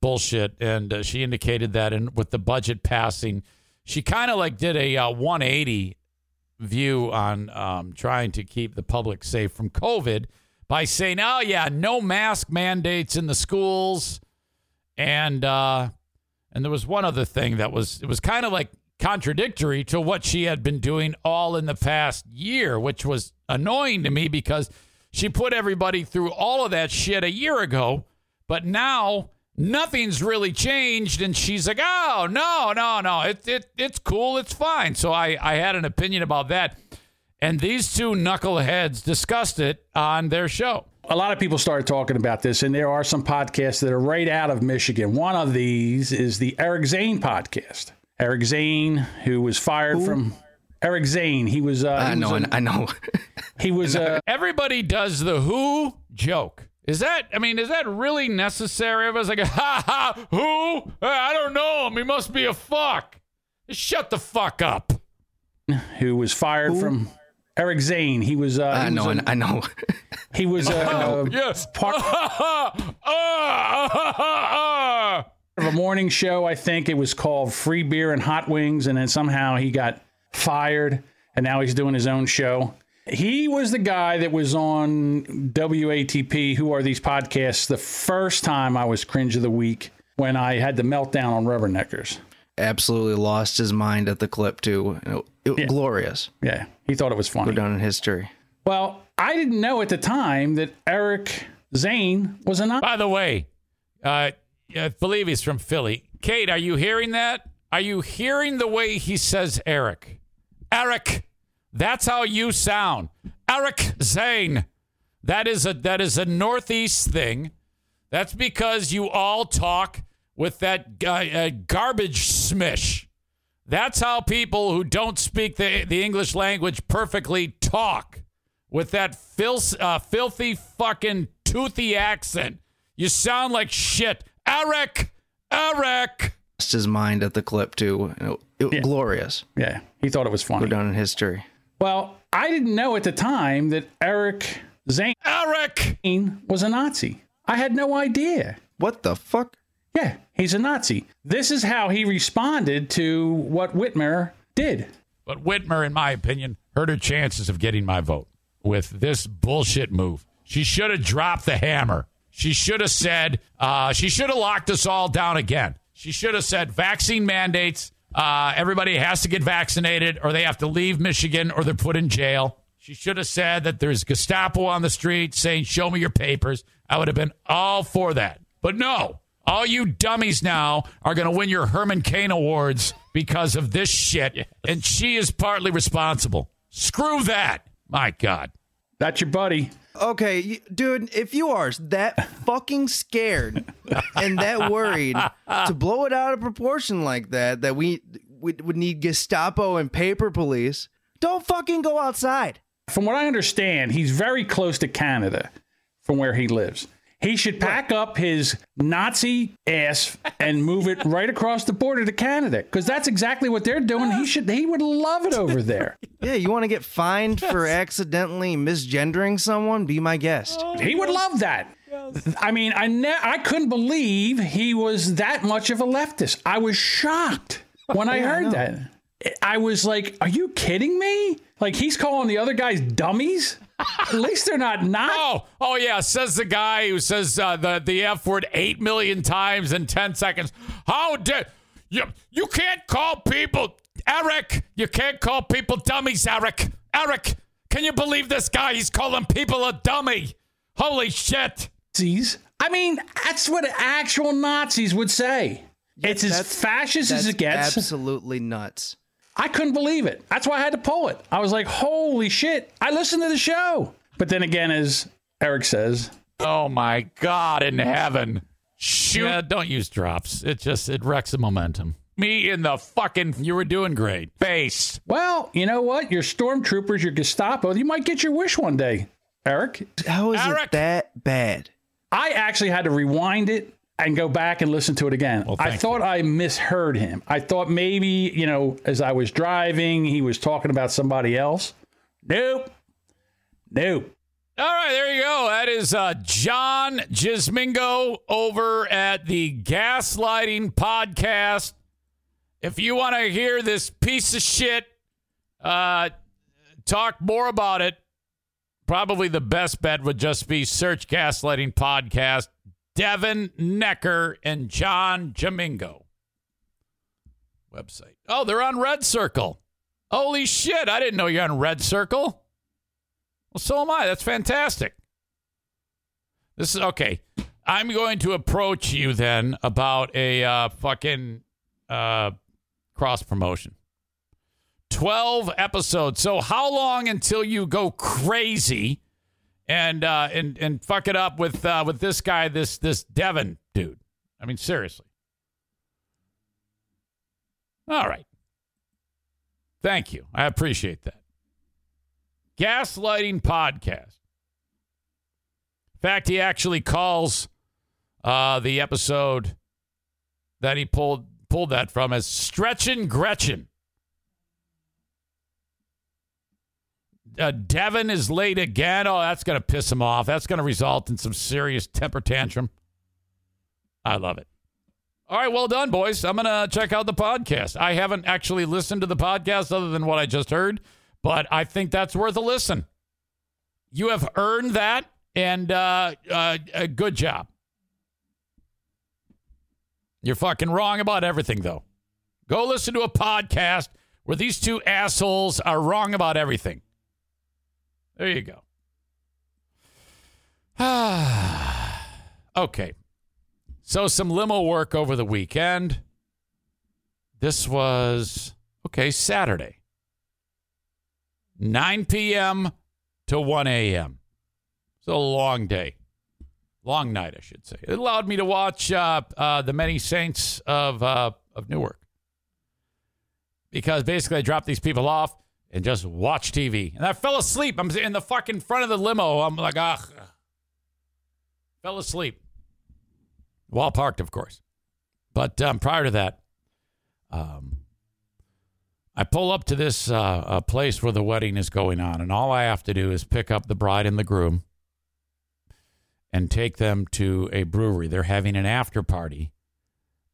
bullshit, and uh, she indicated that in with the budget passing, she kind of like did a uh, 180 view on um, trying to keep the public safe from COVID by saying, "Oh yeah, no mask mandates in the schools," and uh, and there was one other thing that was it was kind of like contradictory to what she had been doing all in the past year, which was annoying to me because she put everybody through all of that shit a year ago, but now nothing's really changed and she's like, "Oh, no, no, no. It it it's cool. It's fine." So I I had an opinion about that. And these two knuckleheads discussed it on their show. A lot of people started talking about this, and there are some podcasts that are right out of Michigan. One of these is the Eric Zane podcast. Eric Zane, who was fired from Eric Zane, he was. Uh, I he know, was a- I know. He was. Uh, Everybody does the who joke. Is that, I mean, is that really necessary? Everybody's like, ha ha, who? I don't know him. He must be a fuck. Just shut the fuck up. who was fired from Eric Zane. He was. Uh, I he know, was I I know. He was. Uh, Yes. part of a morning show. I think it was called Free Beer and Hot Wings, and then somehow he got fired, and now he's doing his own show. He was the guy that was on WATP. Who are these podcasts? The first time I was cringe of the week when I had the meltdown on Rubberneckers. Absolutely lost his mind at the clip too. It- it- Glorious. Yeah, he thought it was funny. Go down in history. Well, I didn't know at the time that Eric Zane was a an. By the way, uh, I believe he's from Philly. Kate, are you hearing that? Are you hearing the way he says Eric? Eric, that's how you sound. Eric Zane. That is a that is a Northeast thing. That's because you all talk with that uh, uh, garbage smish. That's how people who don't speak the, the English language perfectly talk with that filth, uh, filthy fucking toothy accent. You sound like shit. Eric, Eric. Lost his mind at the clip too. It, it, Glorious. Yeah, he thought it was funny. Go down in history. Well, I didn't know at the time that Eric Zane Eric was a Nazi. I had no idea. What the fuck? Yeah, he's a Nazi. This is how he responded to what Whitmer did. But Whitmer, in my opinion, hurt her chances of getting my vote with this bullshit move. She should have dropped the hammer. She should have said, uh, she should have locked us all down again. She should have said vaccine mandates. Uh, everybody has to get vaccinated or they have to leave Michigan or they're put in jail. She should have said that there's Gestapo on the street saying, Show me your papers. I would have been all for that. But no, all you dummies now are going to win your Herman Cain Awards because of this shit. And she is partly responsible. Screw that. My God. That's your buddy. Okay, dude, if you are that fucking scared and that worried to blow it out of proportion like that, that we we would need Gestapo and paper police, don't fucking go outside. From what I understand, he's very close to Canada from where he lives. He should pack up his Nazi ass and move it right across the border to Canada because that's exactly what they're doing. He should he would love it over there. Yeah, you want to get fined for accidentally misgendering someone? Be my guest. He would love oh, that. I mean, I ne- I couldn't believe he was that much of a leftist. I was shocked when I Yeah, I heard know. that. I was like, "Are you kidding me?" Like he's calling the other guys dummies. At least they're not not. Oh, oh yeah, says the guy who says uh, the the F word eight million times in ten seconds. How dare you? You can't call people Eric. You can't call people dummies, Eric. Eric, can you believe this guy? He's calling people a dummy. Holy shit! Nazis. I mean, that's what actual Nazis would say. it's as fascist as it gets. absolutely nuts. I couldn't believe it. That's why I had to pull it. I was like, holy shit. I listened to the show. But then again, as Eric says, Oh my God in heaven! Shoot! Yeah, don't use drops. It just it wrecks the momentum. Me in the fucking. You were doing great. Face. well, you know what? Your stormtroopers, your Gestapo, you might get your wish one day, Eric. How is Eric! it that bad? I actually had to rewind it and go back and listen to it again. I thank thought I misheard him. I thought maybe, you know, as I was driving, he was talking about somebody else. Nope. Nope. All right, there you go. That is uh, John Gismingo over at the Gaslighting Podcast. If you want to hear this piece of shit uh, talk more about it, probably the best bet would just be search Gaslighting Podcast, Devin Necker and John Jamingo. Website. Oh, they're on Red Circle. Holy shit, I didn't know you're on Red Circle. Well, so am I. That's fantastic. This is okay. I'm going to approach you then about a uh, fucking uh, cross promotion. 12 episodes. So how long until you go crazy and uh, and and fuck it up with uh, with this guy, this this Devin dude? I mean, seriously. All right. Thank you. I appreciate that. Gaslighting Podcast. In fact, he actually calls uh, the episode that he pulled pulled that from as Stretchin' Gretchen. Uh, Devin is late again. Oh, that's going to piss him off. That's going to result in some serious temper tantrum. I love it. All right, well done, boys. I'm going to check out the podcast. I haven't actually listened to the podcast other than what I just heard, but I think that's worth a listen. You have earned that, and uh, uh, uh, good job. You're fucking wrong about everything, though. Go listen to a podcast where these two assholes are wrong about everything. There you go. okay. So, some limo work over the weekend. This was, okay, Saturday. 9 p.m. to 1 a.m. It's a long day. Long night, I should say. It allowed me to watch uh, uh, the many saints of, uh, of Newark. Because basically, I dropped these people off and just watch TV. And I fell asleep. I'm in the fucking front of the limo. I'm like, ah. Fell asleep. While parked, of course. But um, prior to that, um, I pull up to this uh, uh, place where the wedding is going on, and all I have to do is pick up the bride and the groom and take them to a brewery. They're having an after party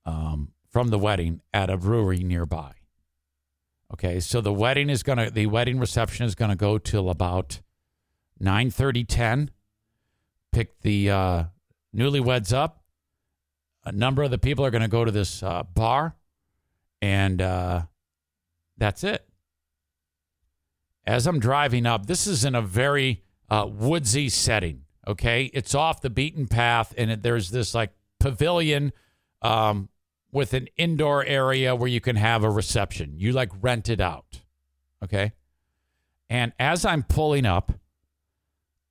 um, from the wedding at a brewery nearby. Okay, so the wedding is gonna the wedding reception is gonna go till about 9 10. Pick the uh, newlyweds up. A number of the people are gonna go to this uh, bar, and uh, that's it. As I'm driving up, this is in a very uh, woodsy setting. Okay, it's off the beaten path, and it, there's this like pavilion um, with an indoor area where you can have a reception. You like rent it out. Okay. And as I'm pulling up,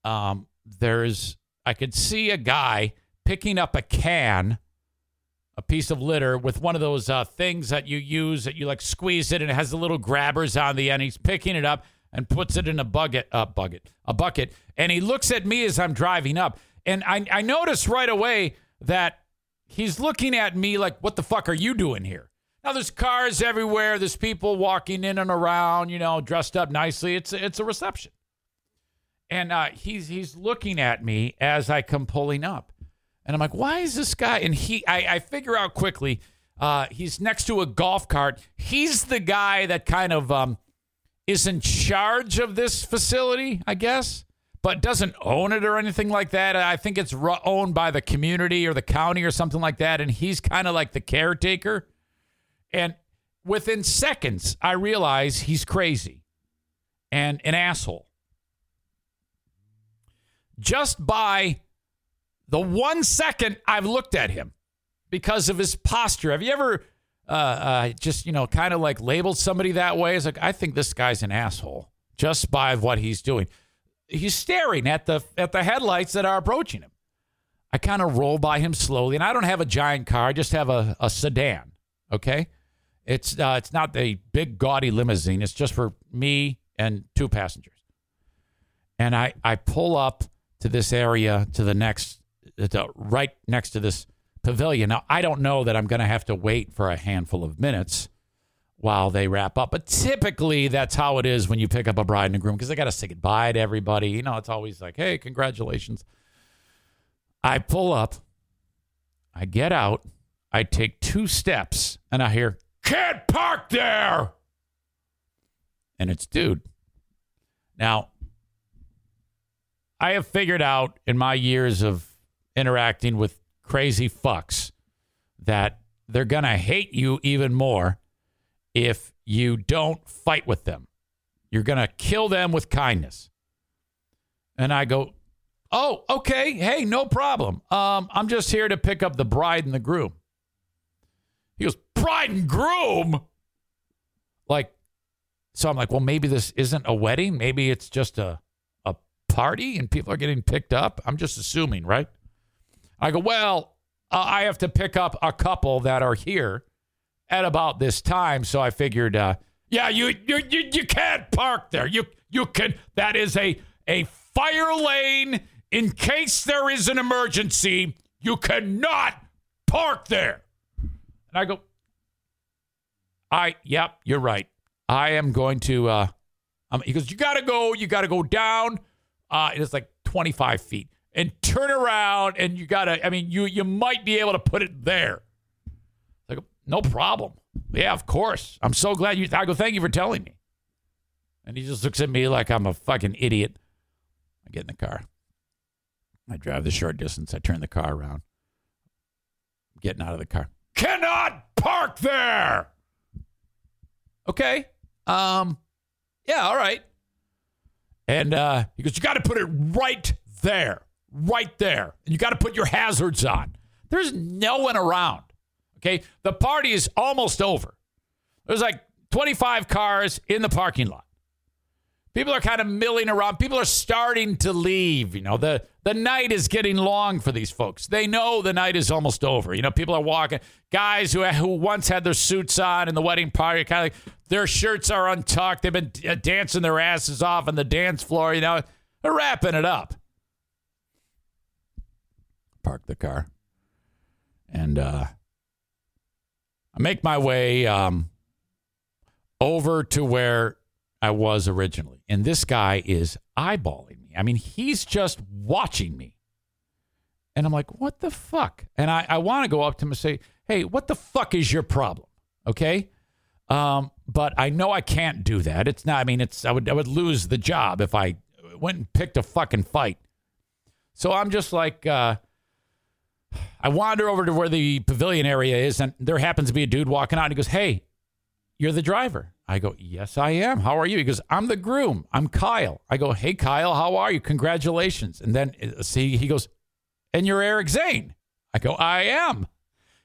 um, there's, I could see a guy picking up a can, a piece of litter with one of those uh, things that you use that you like squeeze it and it has the little grabbers on the end. He's picking it up and puts it in a bucket, a bucket, a bucket. And he looks at me as I'm driving up. And I, I notice right away that he's looking at me like, what the fuck are you doing here? Now there's cars everywhere. There's people walking in and around, you know, dressed up nicely. It's it's a reception, and uh, he's he's looking at me as I come pulling up, and I'm like, why is this guy? And he, I, I figure out quickly, uh, he's next to a golf cart. He's the guy that kind of um, is in charge of this facility, I guess but doesn't own it or anything like that. I think it's owned by the community or the county or something like that. And he's kind of like the caretaker. And within seconds, I realize he's crazy and an asshole. Just by the one second I've looked at him because of his posture. Have you ever uh, uh, just, you know, kind of like labeled somebody that way? It's like, I think this guy's an asshole just by what he's doing he's staring at the at the headlights that are approaching him. I kind of roll by him slowly, and I don't have a giant car; I just have a, a sedan. Okay, it's uh, it's not a big gaudy limousine. It's just for me and two passengers. And I I pull up to this area to the next to right next to this pavilion. Now I don't know that I'm going to have to wait for a handful of minutes while they wrap up. But typically, that's how it is when you pick up a bride and a groom because they got to say goodbye to everybody. You know, it's always like, hey, congratulations. I pull up, I get out, I take two steps, and I hear, can't park there. And it's dude. Now, I have figured out in my years of interacting with crazy fucks that they're going to hate you even more if you don't fight with them. You're going to kill them with kindness. And I go, Oh, okay. Hey, no problem. Um, I'm just here to pick up the bride and the groom. He goes, Bride and groom? Like, so I'm like, well, maybe this isn't a wedding. Maybe it's just a, a party and people are getting picked up. I'm just assuming, right? I go, well, uh, I have to pick up a couple that are here at about this time. So I figured, uh, yeah, you, you you you can't park there. You you can. That is a a fire lane in case there is an emergency. You cannot park there. And I go, I yep, you're right. I am going to. Uh, um, he goes, you got to go. You got to go down. Uh, it is like 25 feet and turn around, and you got to. I mean, you you might be able to put it there. No problem. Yeah, of course. I'm so glad you. I go, thank you for telling me. And he just looks at me like I'm a fucking idiot. I get in the car. I drive the short distance. I turn the car around. I'm getting out of the car. Cannot park there. Okay. Um. Yeah. All right. And uh, he goes, you got to put it right there, right there, and you got to put your hazards on. There's no one around. Okay. The party is almost over. There's like 25 cars in the parking lot. People are kind of milling around. People are starting to leave. You know, the the night is getting long for these folks. They know the night is almost over. You know, people are walking. Guys who who once had their suits on in the wedding party, kind of like their shirts are untucked. They've been uh, dancing their asses off on the dance floor. You know, they're wrapping it up. Park the car, and uh, I make my way um, over to where I was originally. And this guy is eyeballing me. I mean, he's just watching me. And I'm like, what the fuck? And I, I want to go up to him and say, hey, what the fuck is your problem? Okay. Um, but I know I can't do that. It's not, I mean, it's, I would, I would lose the job if I went and picked a fucking fight. So I'm just like, uh, I wander over to where the pavilion area is, and there happens to be a dude walking out. And he goes, Hey, you're the driver. I go, Yes, I am. How are you? He goes, I'm the groom. I'm Kyle. I go, Hey, Kyle, how are you? Congratulations. And then uh, see, he goes, And you're Eric Zane. I go, I am.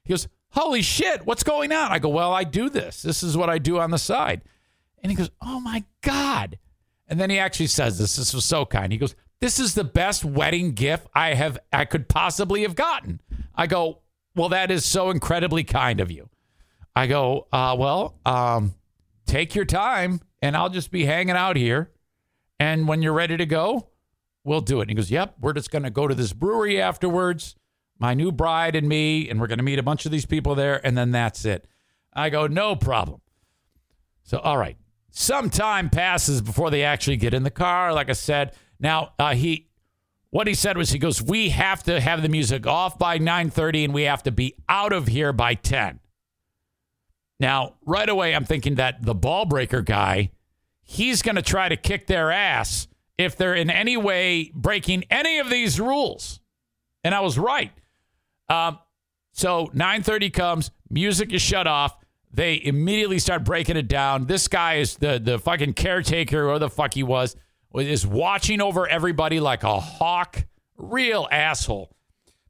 He goes, Holy shit, what's going on? I go, Well, I do this. This is what I do on the side. And he goes, Oh my God. And then he actually says this. This was so kind. He goes, This is the best wedding gift I have I could possibly have gotten. I go, Well, that is so incredibly kind of you. I go, uh, well, um, take your time and I'll just be hanging out here. And when you're ready to go, we'll do it. And he goes, Yep, we're just going to go to this brewery afterwards, my new bride and me, and we're going to meet a bunch of these people there. And then that's it. I go, No problem. So, all right. Some time passes before they actually get in the car. Like I said, now uh, he, what he said was, he goes, "We have to have the music off by 9:30, and we have to be out of here by 10." Now, right away, I'm thinking that the ball breaker guy, he's going to try to kick their ass if they're in any way breaking any of these rules. And I was right. Um, so 9:30 comes, music is shut off. They immediately start breaking it down. This guy is the the fucking caretaker, or the fuck he was, is watching over everybody like a hawk. Real asshole.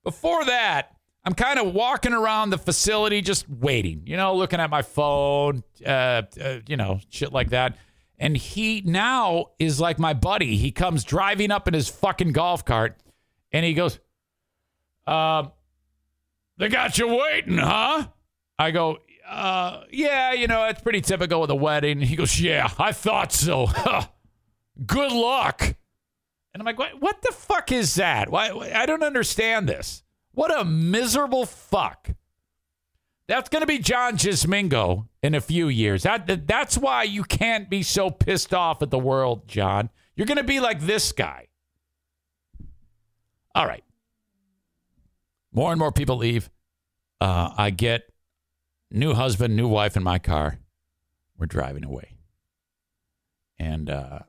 Before that, I'm kind of walking around the facility just waiting, you know, looking at my phone, uh, uh, you know, shit like that. And he now is like my buddy. He comes driving up in his fucking golf cart and he goes, uh, They got you waiting, huh? I go, uh, Yeah, you know, it's pretty typical with a wedding. He goes, Yeah, I thought so. Good luck. And I'm like, what, what the fuck is that? Why, I don't understand this. What a miserable fuck. That's going to be John Gismingo in a few years. That, that that's why you can't be so pissed off at the world, John. You're going to be like this guy. All right. More and more people leave. Uh, I get new husband, new wife in my car. We're driving away. And uh,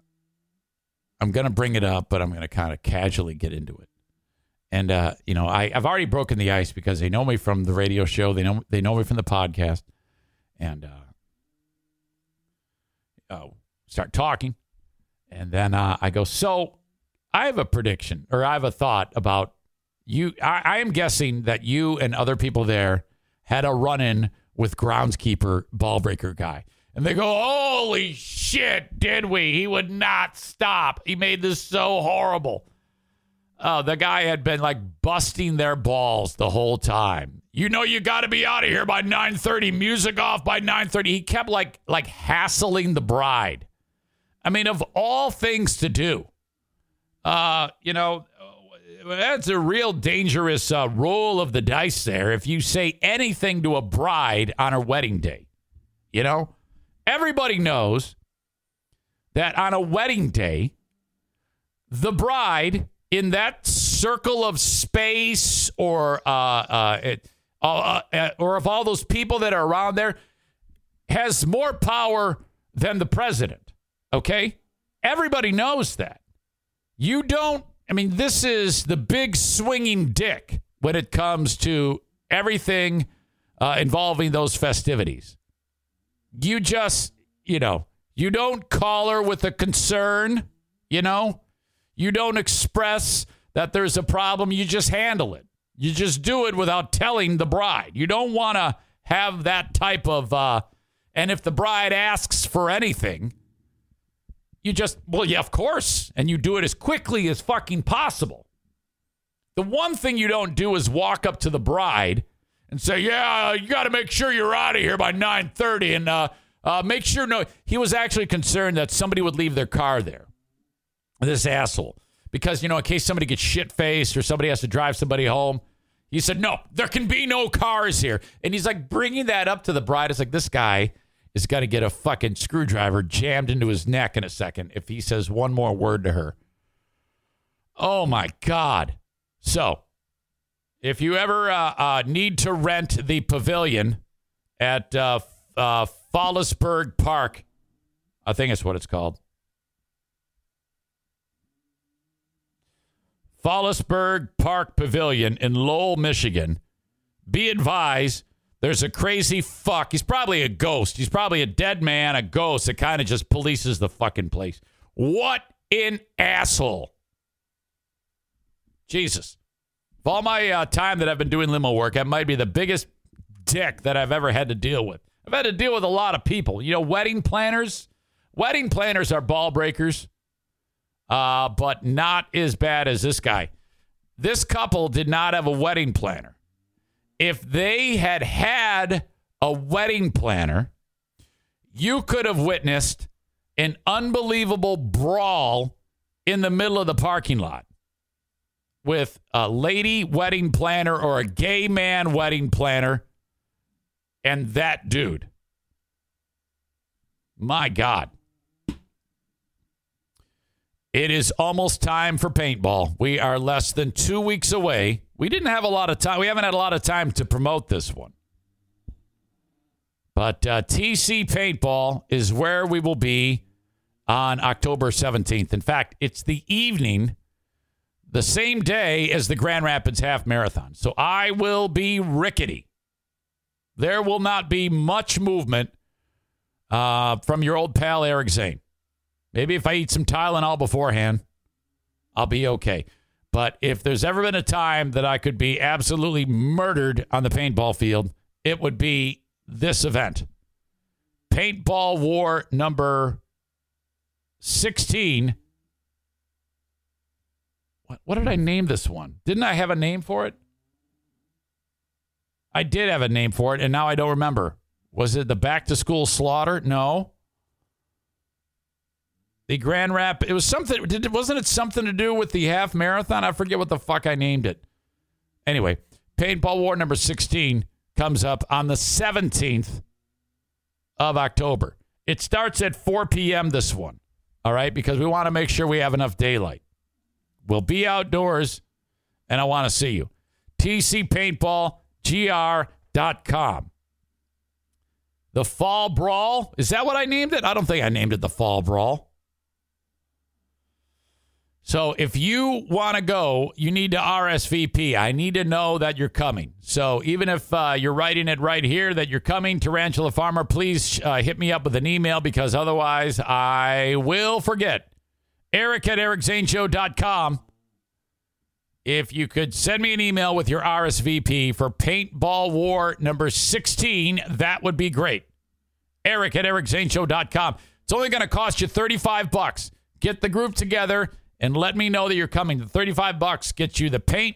I'm going to bring it up, but I'm going to kind of casually get into it. And uh, you know, I've already broken the ice because they know me from the radio show. They know they know me from the podcast, and uh, uh, start talking, and then uh, I go. So I have a prediction, or I have a thought about you. I, I am guessing that you and other people there had a run-in with groundskeeper ballbreaker guy. And they go, Holy shit, did we? He would not stop. He made this so horrible. Oh, the guy had been like busting their balls the whole time. You know you got to be out of here by 9:30, music off by 9:30. He kept like like hassling the bride. I mean, of all things to do. Uh, you know, that's a real dangerous uh, roll of the dice there if you say anything to a bride on her wedding day. You know? Everybody knows that on a wedding day, the bride in that circle of space or uh, uh, it, uh, uh, or of all those people that are around there has more power than the president. Okay? Everybody knows that. You don't, I mean, this is the big swinging dick when it comes to everything uh, involving those festivities you just, you know, you don't call her with a concern, you know, you don't express that there's a problem, you just handle it. You just do it without telling the bride. You don't want to have that type of, uh, and if the bride asks for anything, You just, well, yeah, of course. And you do it as quickly as fucking possible. The one thing you don't do is walk up to the bride and say, "Yeah, you got to make sure you're out of here by 9:30 and uh, uh, make sure no." He was actually concerned that somebody would leave their car there. This asshole, because you know, in case somebody gets shit faced or somebody has to drive somebody home. He said, "No, there can be no cars here." And he's like bringing that up to the bride. It's like this guy is going to get a fucking screwdriver jammed into his neck in a second if he says one more word to her. Oh my god. So, if you ever uh, uh, need to rent the pavilion at uh, uh, Park, I think that's what it's called. Fallasburg Park Pavilion in Lowell, Michigan. Be advised, there's a crazy fuck. He's probably a ghost. He's probably a dead man, a ghost that kind of just polices the fucking place. What an asshole. Jesus. Of all my uh, time that I've been doing limo work, that might be the biggest dick that I've ever had to deal with. I've had to deal with a lot of people. You know, wedding planners. Wedding planners are ball breakers, uh, but not as bad as this guy. This couple did not have a wedding planner. If they had had a wedding planner, you could have witnessed an unbelievable brawl in the middle of the parking lot with a lady wedding planner or a gay man wedding planner and that dude. My God. It is almost time for paintball. We are less than two weeks away. We didn't have a lot of time. We haven't had a lot of time to promote this one. But uh, TC Paintball is where we will be on October 17th. In fact, it's the evening the same day as the Grand Rapids Half Marathon. So I will be rickety. There will not be much movement uh, from your old pal Eric Zane. Maybe if I eat some Tylenol beforehand, I'll be okay. But if there's ever been a time that I could be absolutely murdered on the paintball field, it would be this event. Paintball War number 16 what, what did I hmm. name this one? Didn't I have a name for it? I did have a name for it, and now I don't remember. Was it the back to school slaughter? No. The Grand Rap. It was something. Did wasn't it something to do with the half marathon? I forget what the fuck I named it. Anyway, Paintball War number sixteen comes up on the seventeenth of October. It starts at 4 p.m. This one, all right, because we want to make sure we have enough daylight. We'll be outdoors, and I want to see you. TCPaintballGR.com. The Fall Brawl. Is that what I named it? I don't think I named it the Fall Brawl. So if you want to go, you need to RSVP. I need to know that you're coming. So even if uh, you're writing it right here that you're coming, Tarantula Farmer, please uh, hit me up with an email because otherwise I will forget. Eric at ericzaneshow.com. If you could send me an email with your RSVP for Paintball War number 16, that would be great. Eric at ericzaneshow.com. It's only going to cost you 35 bucks. Get the group together and let me know that you're coming. The 35 bucks gets you the paint,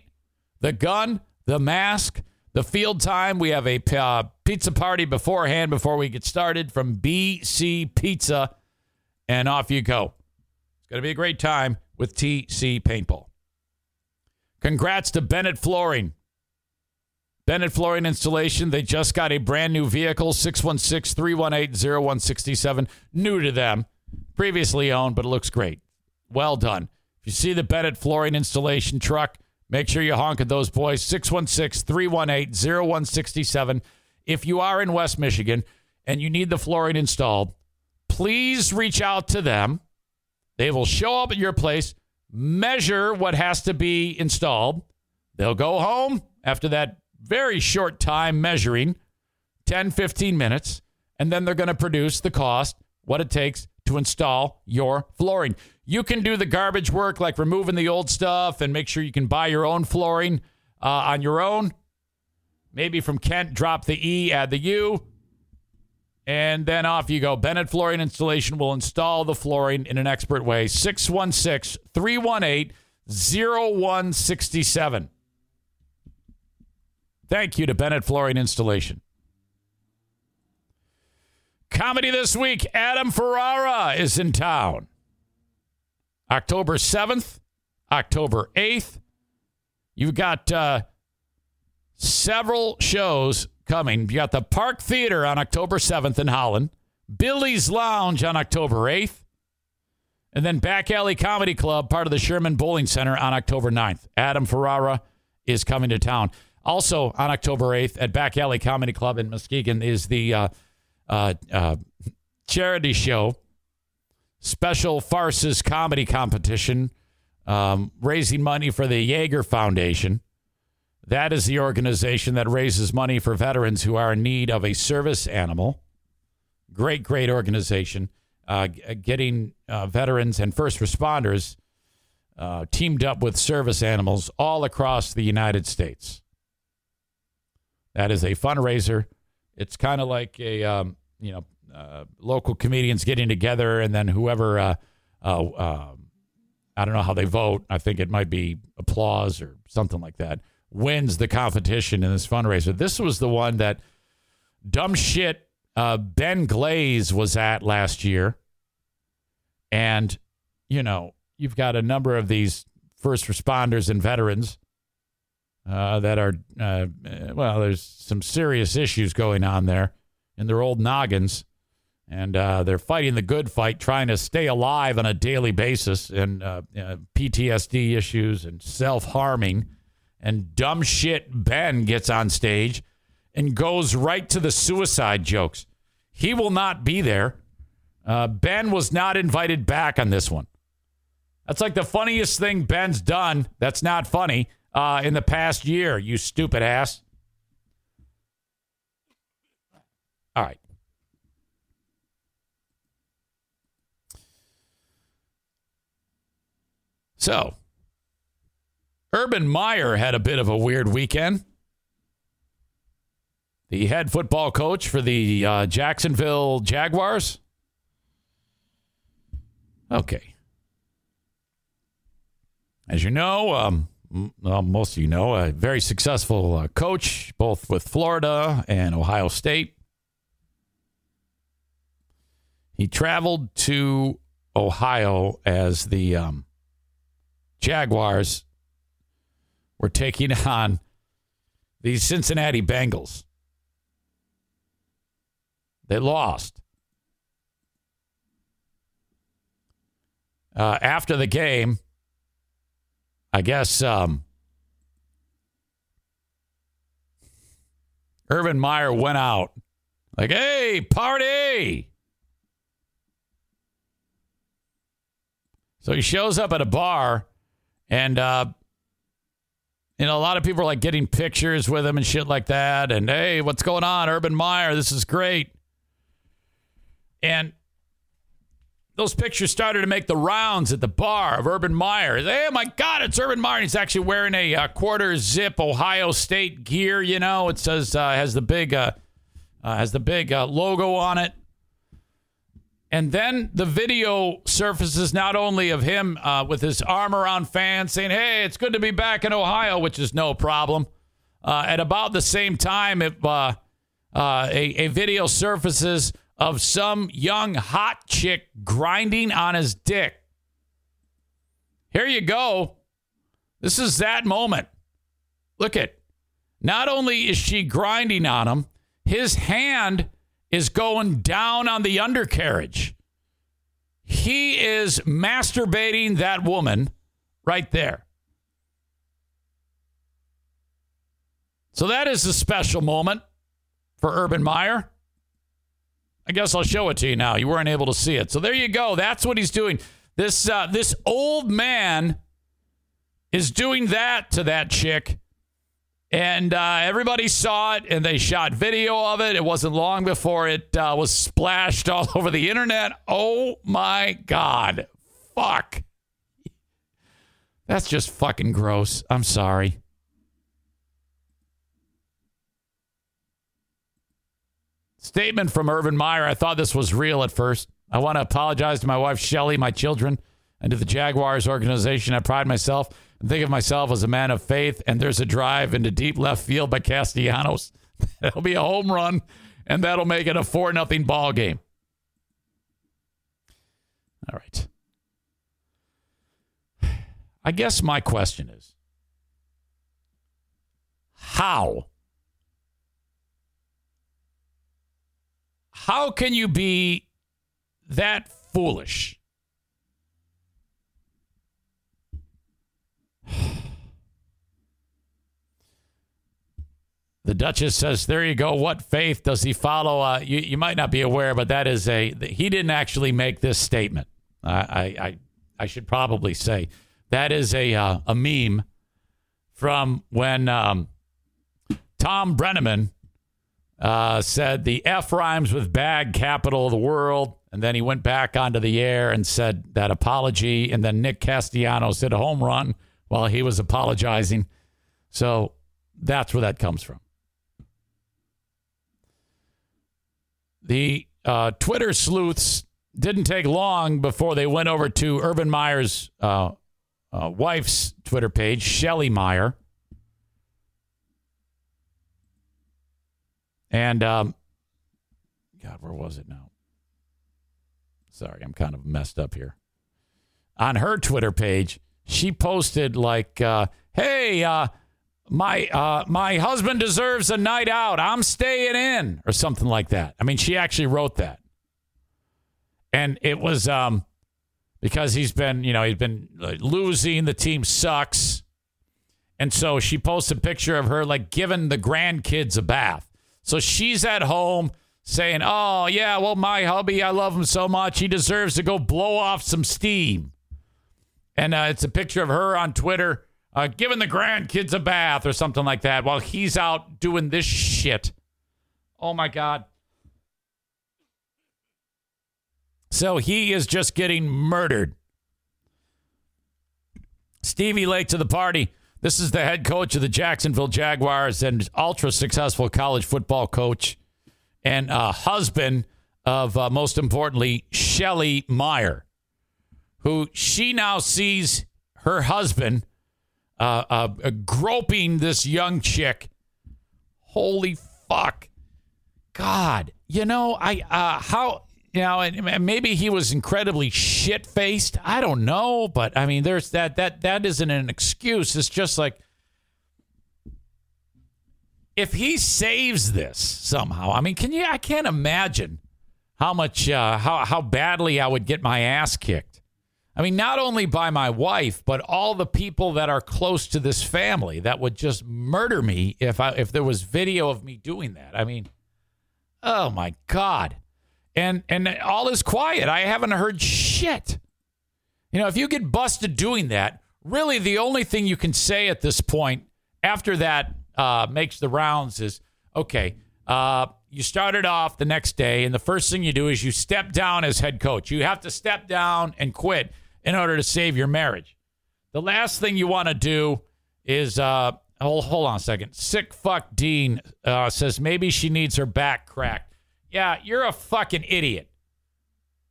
the gun, the mask, the field time. We have a uh, pizza party beforehand before we get started from BC Pizza, and off you go. It's going to be a great time with TC Paintball. Congrats to Bennett Flooring. Bennett Flooring Installation, they just got a brand new vehicle, 616 318 0167. New to them, previously owned, but it looks great. Well done. If you see the Bennett Flooring Installation truck, make sure you honk at those boys, 616 318 0167. If you are in West Michigan and you need the flooring installed, please reach out to them. They will show up at your place, measure what has to be installed. They'll go home after that very short time measuring 10, 15 minutes, and then they're going to produce the cost, what it takes to install your flooring. You can do the garbage work like removing the old stuff and make sure you can buy your own flooring uh, on your own. Maybe from Kent, drop the E, add the U. And then off you go. Bennett Flooring Installation will install the flooring in an expert way. 616 318 0167. Thank you to Bennett Flooring Installation. Comedy this week Adam Ferrara is in town. October 7th, October 8th. You've got uh, several shows coming. You got the Park Theater on October 7th in Holland, Billy's Lounge on October 8th, and then Back Alley Comedy Club, part of the Sherman Bowling Center, on October 9th. Adam Ferrara is coming to town. Also on October 8th at Back Alley Comedy Club in Muskegon is the uh, uh, uh, charity show, special farces comedy competition, um, raising money for the Jaeger Foundation. That is the organization that raises money for veterans who are in need of a service animal. Great, great organization. Uh, getting uh, veterans and first responders uh, teamed up with service animals all across the United States. That is a fundraiser. It's kind of like a um, you know uh, local comedians getting together, and then whoever uh, uh, uh, I don't know how they vote. I think it might be applause or something like that. Wins the competition in this fundraiser. This was the one that dumb shit uh, Ben Glaze was at last year, and you know you've got a number of these first responders and veterans uh, that are uh, well. There's some serious issues going on there in their old noggins, and uh, they're fighting the good fight, trying to stay alive on a daily basis, and uh, uh, PTSD issues and self harming, and dumb shit. Ben gets on stage and goes right to the suicide jokes. He will not be there. Uh, ben was not invited back on this one. That's like the funniest thing Ben's done. That's not funny uh, in the past year. You stupid ass. All right. So, Urban Meyer had a bit of a weird weekend. The head football coach for the uh, Jacksonville Jaguars. Okay. As you know, um, well, most of you know, a very successful uh, coach, both with Florida and Ohio State. He traveled to Ohio as the um, Jaguars were taking on the Cincinnati Bengals. They lost. Uh, after the game, I guess um, Urban Meyer went out like, hey, party. So he shows up at a bar and, uh, you know, a lot of people are like getting pictures with him and shit like that. And hey, what's going on, Urban Meyer? This is great. And those pictures started to make the rounds at the bar of Urban Meyer. Hey, my God, it's Urban Meyer. He's actually wearing a uh, quarter zip Ohio State gear. You know, it says uh, has the big uh, uh, has the big uh, logo on it. And then the video surfaces not only of him uh, with his arm around fans saying, "Hey, it's good to be back in Ohio," which is no problem. Uh, at about the same time, if uh, uh, a, a video surfaces of some young hot chick grinding on his dick. Here you go. This is that moment. Look at. Not only is she grinding on him, his hand is going down on the undercarriage. He is masturbating that woman right there. So that is a special moment for Urban Meyer. I guess I'll show it to you now. You weren't able to see it. So there you go. That's what he's doing. This uh, this old man is doing that to that chick. And uh, everybody saw it and they shot video of it. It wasn't long before it uh, was splashed all over the internet. Oh my God. Fuck. That's just fucking gross. I'm sorry. Statement from Urban Meyer. I thought this was real at first. I want to apologize to my wife, Shelley, my children, and to the Jaguars organization. I pride myself and think of myself as a man of faith, and there's a drive into deep left field by Castellanos. That'll be a home run, and that'll make it a 4 nothing ball game. All right. I guess my question is how? How can you be that foolish? The Duchess says, "There you go. What faith does he follow?" Uh, you, you might not be aware, but that is a he didn't actually make this statement. I I, I, should probably say that is a uh, a meme from when um, Thom Brennaman uh, said the F rhymes with bag capital of the world. And then he went back onto the air and said that apology. And then Nick Castellanos hit a home run while he was apologizing. So that's where that comes from. The uh, Twitter sleuths didn't take long before they went over to Urban Meyer's uh, uh, wife's Twitter page, Shelley Meyer. And, um, God, where was it now? Sorry, I'm kind of messed up here. On her Twitter page, she posted like, uh, "Hey, uh, my uh, my husband deserves a night out. I'm staying in," or something like that. I mean, she actually wrote that, and it was um, because he's been, you know, he's been losing. The team sucks, and so she posted a picture of her like giving the grandkids a bath. So she's at home saying, Oh, yeah, well, my hubby, I love him so much. He deserves to go blow off some steam. And uh, it's a picture of her on Twitter uh, giving the grandkids a bath or something like that while he's out doing this shit. Oh, my God. So he is just getting murdered. Stevie late to the party. This is the head coach of the Jacksonville Jaguars and ultra successful college football coach and uh, husband of, uh, most importantly, Shelley Meyer, who she now sees her husband uh, uh, groping this young chick. Holy fuck. God. You know, I, uh, how, you know, and maybe he was incredibly shit faced. I don't know, but I mean, there's that, that, that isn't an excuse. It's just like, if he saves this somehow, I mean, can you? I can't imagine how much, uh, how how badly I would get my ass kicked. I mean, not only by my wife, but all the people that are close to this family that would just murder me if I if there was video of me doing that. I mean, oh my god, and and all is quiet. I haven't heard shit. You know, if you get busted doing that, really the only thing you can say at this point after that uh, makes the rounds is okay. Uh, you started off the next day, and the first thing you do is you step down as head coach. You have to step down and quit in order to save your marriage. The last thing you want to do is uh, hold, hold on a second. Sick fuck Dean uh, says maybe she needs her back cracked. Yeah, you're a fucking idiot.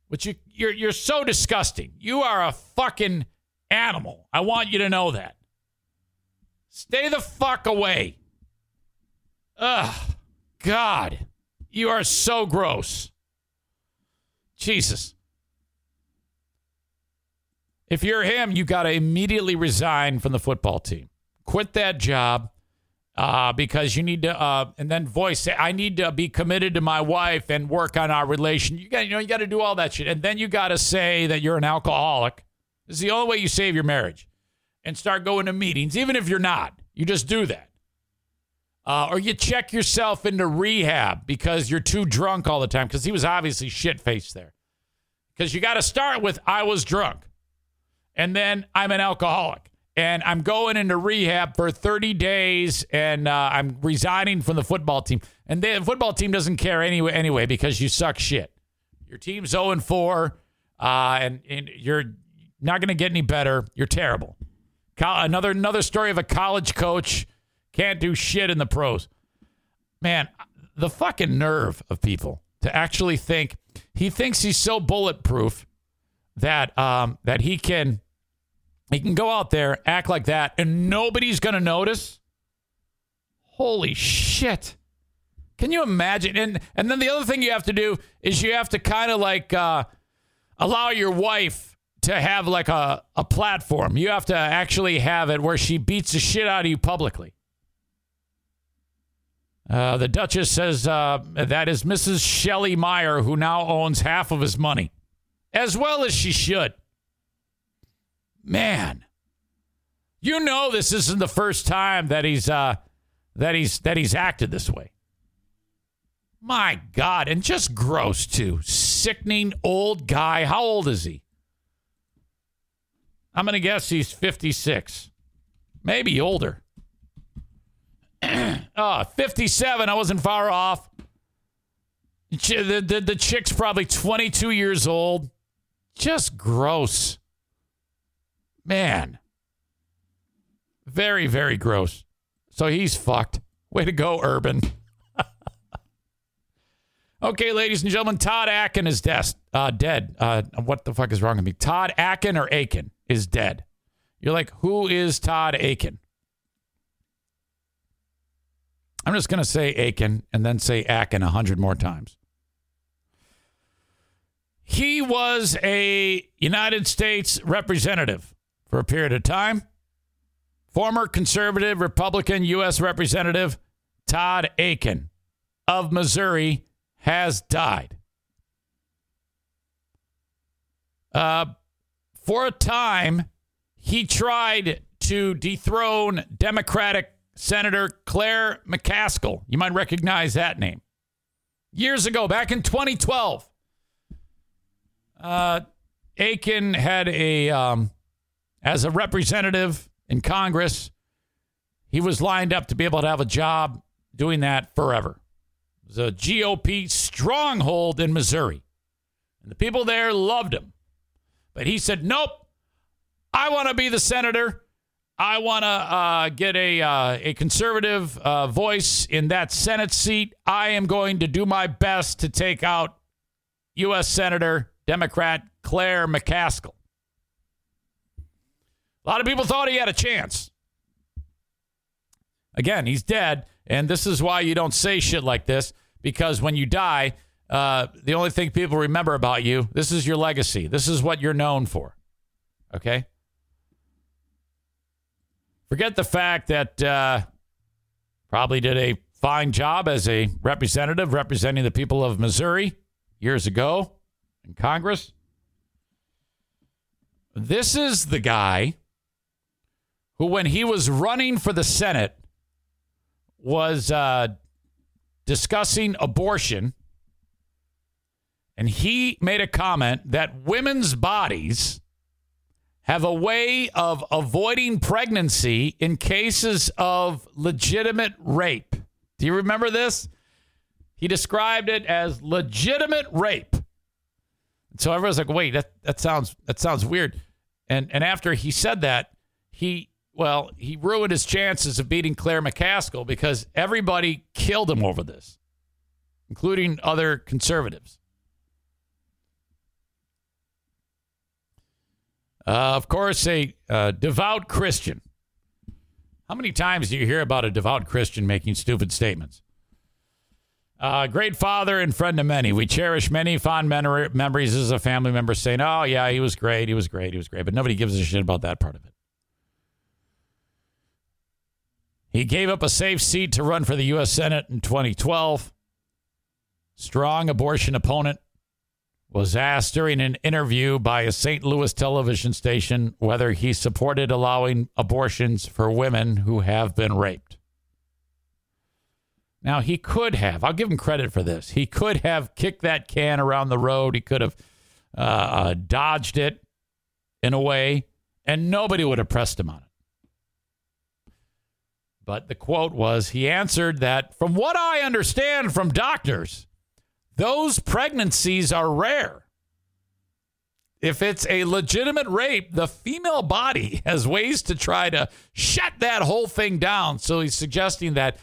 But you, you're you're so disgusting. You are a fucking animal. I want you to know that. Stay the fuck away. Ugh. God. You are so gross. Jesus. If you're him, you got to immediately resign from the football team. Quit that job uh, because you need to, uh, and then voice, I need to be committed to my wife and work on our relation. You got, you know, you got to do all that shit, and then you got to say that you're an alcoholic. This is the only way you save your marriage, and start going to meetings, even if you're not. You just do that. Uh, or you check yourself into rehab because you're too drunk all the time because he was obviously shit faced there. Because you got to start with, I was drunk. And then I'm an alcoholic. And I'm going into rehab for 30 days and uh, I'm resigning from the football team. And the football team doesn't care anyway, anyway because you suck shit. Your team's 0 and 4, uh, and, and you're not going to get any better. You're terrible. Another another story of a college coach can't do shit in the pros. Man, the fucking nerve of people to actually think he thinks he's so bulletproof that um, that he can he can go out there act like that and nobody's gonna notice. Holy shit! Can you imagine? And and then the other thing you have to do is you have to kind of like uh, allow your wife to have like a, a platform. You have to actually have it where she beats the shit out of you publicly. Uh, the Duchess says uh, that is Mrs. Shelley Meyer, who now owns half of his money, as well as she should. Man, you know this isn't the first time that he's uh, that he's that he's acted this way. My God, and just gross too. Sickening old guy. How old is he? I'm to guess he's 56, maybe older. oh, 57. I wasn't far off. The, the, the chick's probably 22 years old. Just gross. Man. Very, very gross. So he's fucked. Way to go, Urban. okay, ladies and gentlemen, Todd Akin is des- uh, dead. Uh, what the fuck is wrong with me? Todd Akin or Aiken is dead. You're like, who is Todd Aiken? I'm just going to say Aiken and then say Akin a hundred more times. He was a United States representative for a period of time. Former conservative Republican U.S. Representative Todd Aiken of Missouri has died. Uh, for a time, he tried to dethrone Democratic Senator Claire McCaskill. You might recognize that name. Years ago, back in 2012, uh, Aiken had a, um, as a representative in Congress, he was lined up to be able to have a job doing that forever. It was a GOP stronghold in Missouri. And the people there loved him. But he said, nope, I want to be the senator. I want to uh, get a, uh, a conservative uh, voice in that Senate seat. I am going to do my best to take out U.S. Senator Democrat Claire McCaskill. A lot of people thought he had a chance. Again, he's dead. And this is why you don't say shit like this because when you die, uh, the only thing people remember about you, this is your legacy. This is what you're known for. Okay? Forget the fact that uh, probably did a fine job as a representative representing the people of Missouri years ago in Congress. This is the guy who, when he was running for the Senate, was uh, discussing abortion. And he made a comment that women's bodies have a way of avoiding pregnancy in cases of legitimate rape. Do you remember this? He described it as legitimate rape. So everyone's like, "Wait, that that sounds that sounds weird." And and after he said that, he well, he ruined his chances of beating Claire McCaskill because everybody killed him over this, including other conservatives. Uh, of course, a uh, devout Christian. How many times do you hear about a devout Christian making stupid statements? Uh, great father and friend of many. We cherish many fond memories as a family member saying, oh, yeah, he was great, he was great, he was great. But nobody gives a shit about that part of it. He gave up a safe seat to run for the U.S. Senate in 2012. Strong abortion opponent was asked during an interview by a St. Louis television station whether he supported allowing abortions for women who have been raped. Now, he could have, I'll give him credit for this. He could have kicked that can around the road. He could have uh, uh, dodged it in a way, and nobody would have pressed him on it. But the quote was he answered that, from what I understand from doctors, those pregnancies are rare. If it's a legitimate rape, the female body has ways to try to shut that whole thing down. So he's suggesting that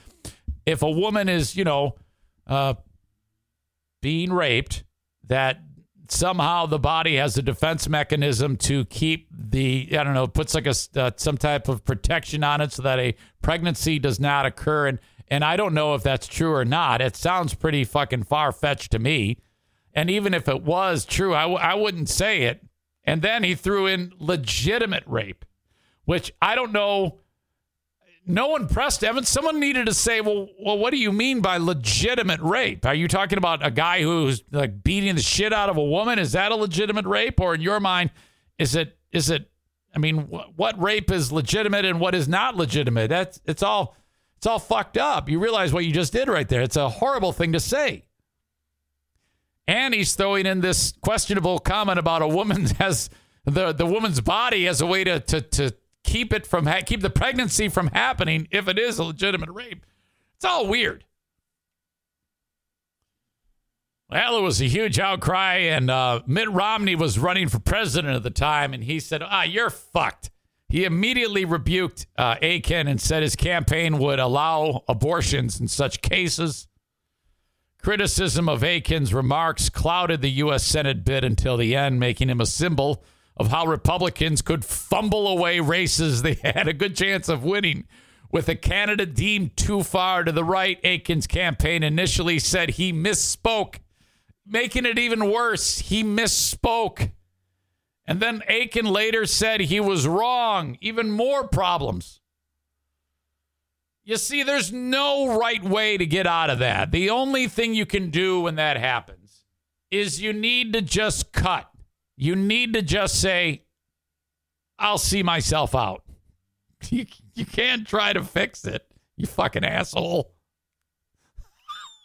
if a woman is, you know, uh, being raped, that somehow the body has a defense mechanism to keep the I don't know puts like a uh, some type of protection on it so that a pregnancy does not occur and and I don't know if that's true or not. It sounds pretty fucking far fetched to me. And even if it was true, I w- I wouldn't say it. And then he threw in legitimate rape, which I don't know. No one pressed Evan. Someone needed to say, well, well, what do you mean by legitimate rape? Are you talking about a guy who's like beating the shit out of a woman? Is that a legitimate rape? Or in your mind, is it, is it, I mean, wh- what rape is legitimate and what is not legitimate? That's, it's all, it's all fucked up. You realize what you just did right there. It's a horrible thing to say. And he's throwing in this questionable comment about a woman has the, the woman's body as a way to, to, to keep it from ha- keep the pregnancy from happening if it is a legitimate rape. It's all weird. Well, it was a huge outcry, and uh, Mitt Romney was running for president at the time, and he said, "Ah, you're fucked." He immediately rebuked uh, Akin and said his campaign would allow abortions in such cases. Criticism of Akin's remarks clouded the U.S. Senate bid until the end, making him a symbol of how Republicans could fumble away races they had a good chance of winning. With a candidate deemed too far to the right, Akin's campaign initially said he misspoke, making it even worse. He misspoke. And then Akin later said he was wrong. Even more problems. You see, there's no right way to get out of that. The only thing you can do when that happens is you need to just cut. You need to just say, I'll see myself out. You, you can't try to fix it, you fucking asshole.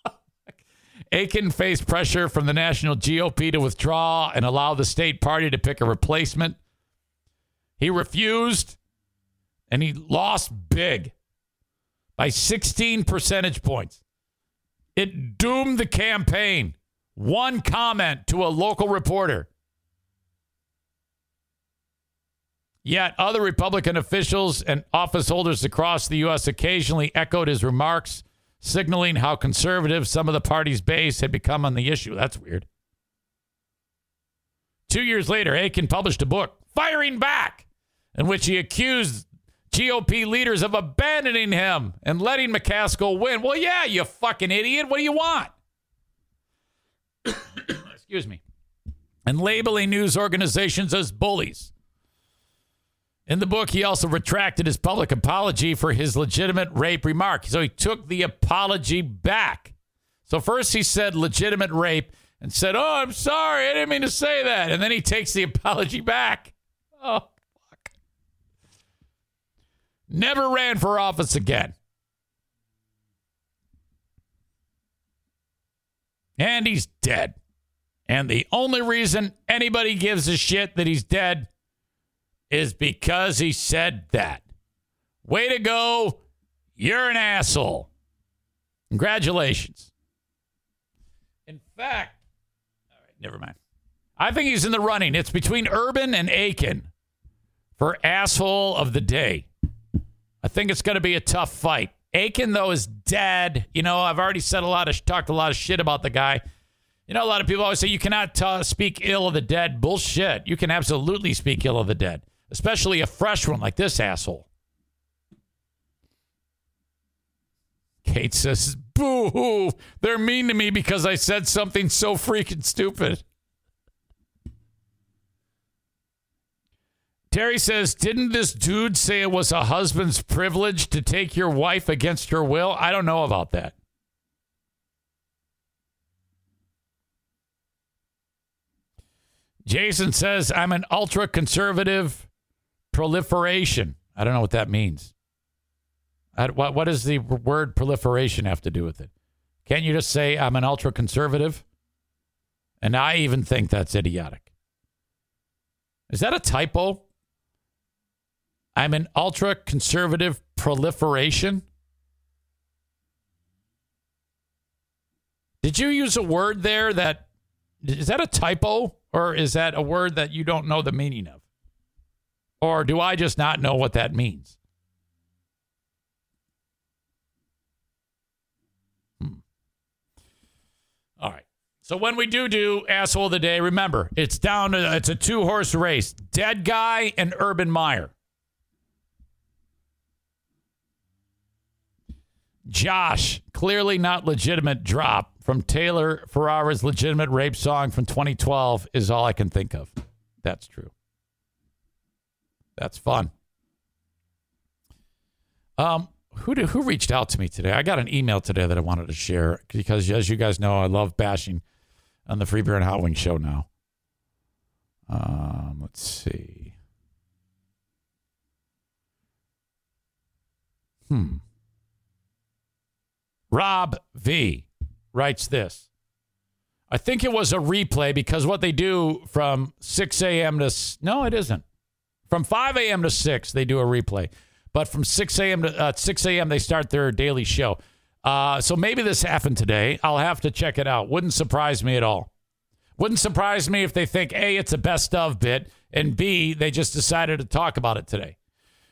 Akin faced pressure from the national GOP to withdraw and allow the state party to pick a replacement. He refused and he lost big by 16 percentage points. It doomed the campaign. One comment to a local reporter. Yet other Republican officials and office holders across the U.S. occasionally echoed his remarks, signaling how conservative some of the party's base had become on the issue. That's weird. Two years later, Akin published a book, Firing Back, in which he accused GOP leaders of abandoning him and letting McCaskill win. Well, yeah, you fucking idiot. What do you want? Excuse me. And labeling news organizations as bullies. In the book, he also retracted his public apology for his legitimate rape remark. So he took the apology back. So first he said legitimate rape and said, Oh, I'm sorry. I didn't mean to say that. And then he takes the apology back. Oh, fuck. Never ran for office again. And he's dead. And the only reason anybody gives a shit that he's dead is because he said that. Way to go. You're an asshole. Congratulations. In fact, all right, never mind. I think he's in the running. It's between Urban and Akin for asshole of the day. I think it's going to be a tough fight. Akin, though, is dead. You know, I've already said a lot of, talked a lot of shit about the guy. You know, a lot of people always say you cannot t- speak ill of the dead. Bullshit. You can absolutely speak ill of the dead especially a fresh one like this asshole. Kate says, Boo hoo. They're mean to me because I said something so freaking stupid. Terry says, Didn't this dude say it was a husband's privilege to take your wife against her will? I don't know about that. Jason says, I'm an ultra conservative proliferation. I don't know what that means. what, what does the word proliferation have to do with it? Can't you just say I'm an ultra conservative? And I even think that's idiotic. Is that a typo? I'm an ultra conservative proliferation? Did you use a word there that is that a typo or is that a word that you don't know the meaning of? Or do I just not know what that means? Hmm. So when we do do asshole of the day, remember it's down to it's a two horse race: Dead Guy and Urban Meyer. Josh, clearly not legitimate drop from Taylor Ferrara's legitimate rape song from 2012 is all I can think of. That's true. That's fun. Um, who did, who reached out to me today? I got an email today that I wanted to share because, as you guys know, I love bashing on the Free Beer and Hot Wing show now. Um, let's see. Hmm. Rob V writes this. I think it was a replay because what they do from 6 a.m. to no, it isn't. From 5 a.m. to 6, they do a replay, but from 6 a.m. to uh, 6 a.m. they start their daily show. Uh, so maybe this happened today. I'll have to check it out. Wouldn't surprise me at all. Wouldn't surprise me if they think a it's a best of bit and b they just decided to talk about it today.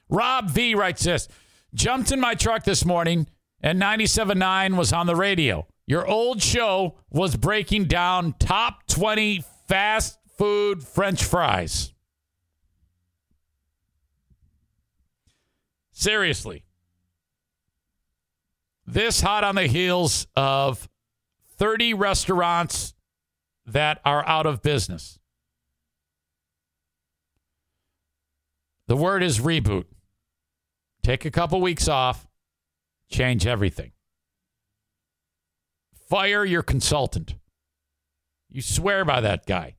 Rob V writes this: Jumped in my truck this morning and 97.9 was on the radio. Your old show was breaking down top 20 fast food French fries. Seriously. This hot on the heels of 30 restaurants that are out of business. The word is reboot. Take a couple weeks off, change everything. Fire your consultant. You swear by that guy.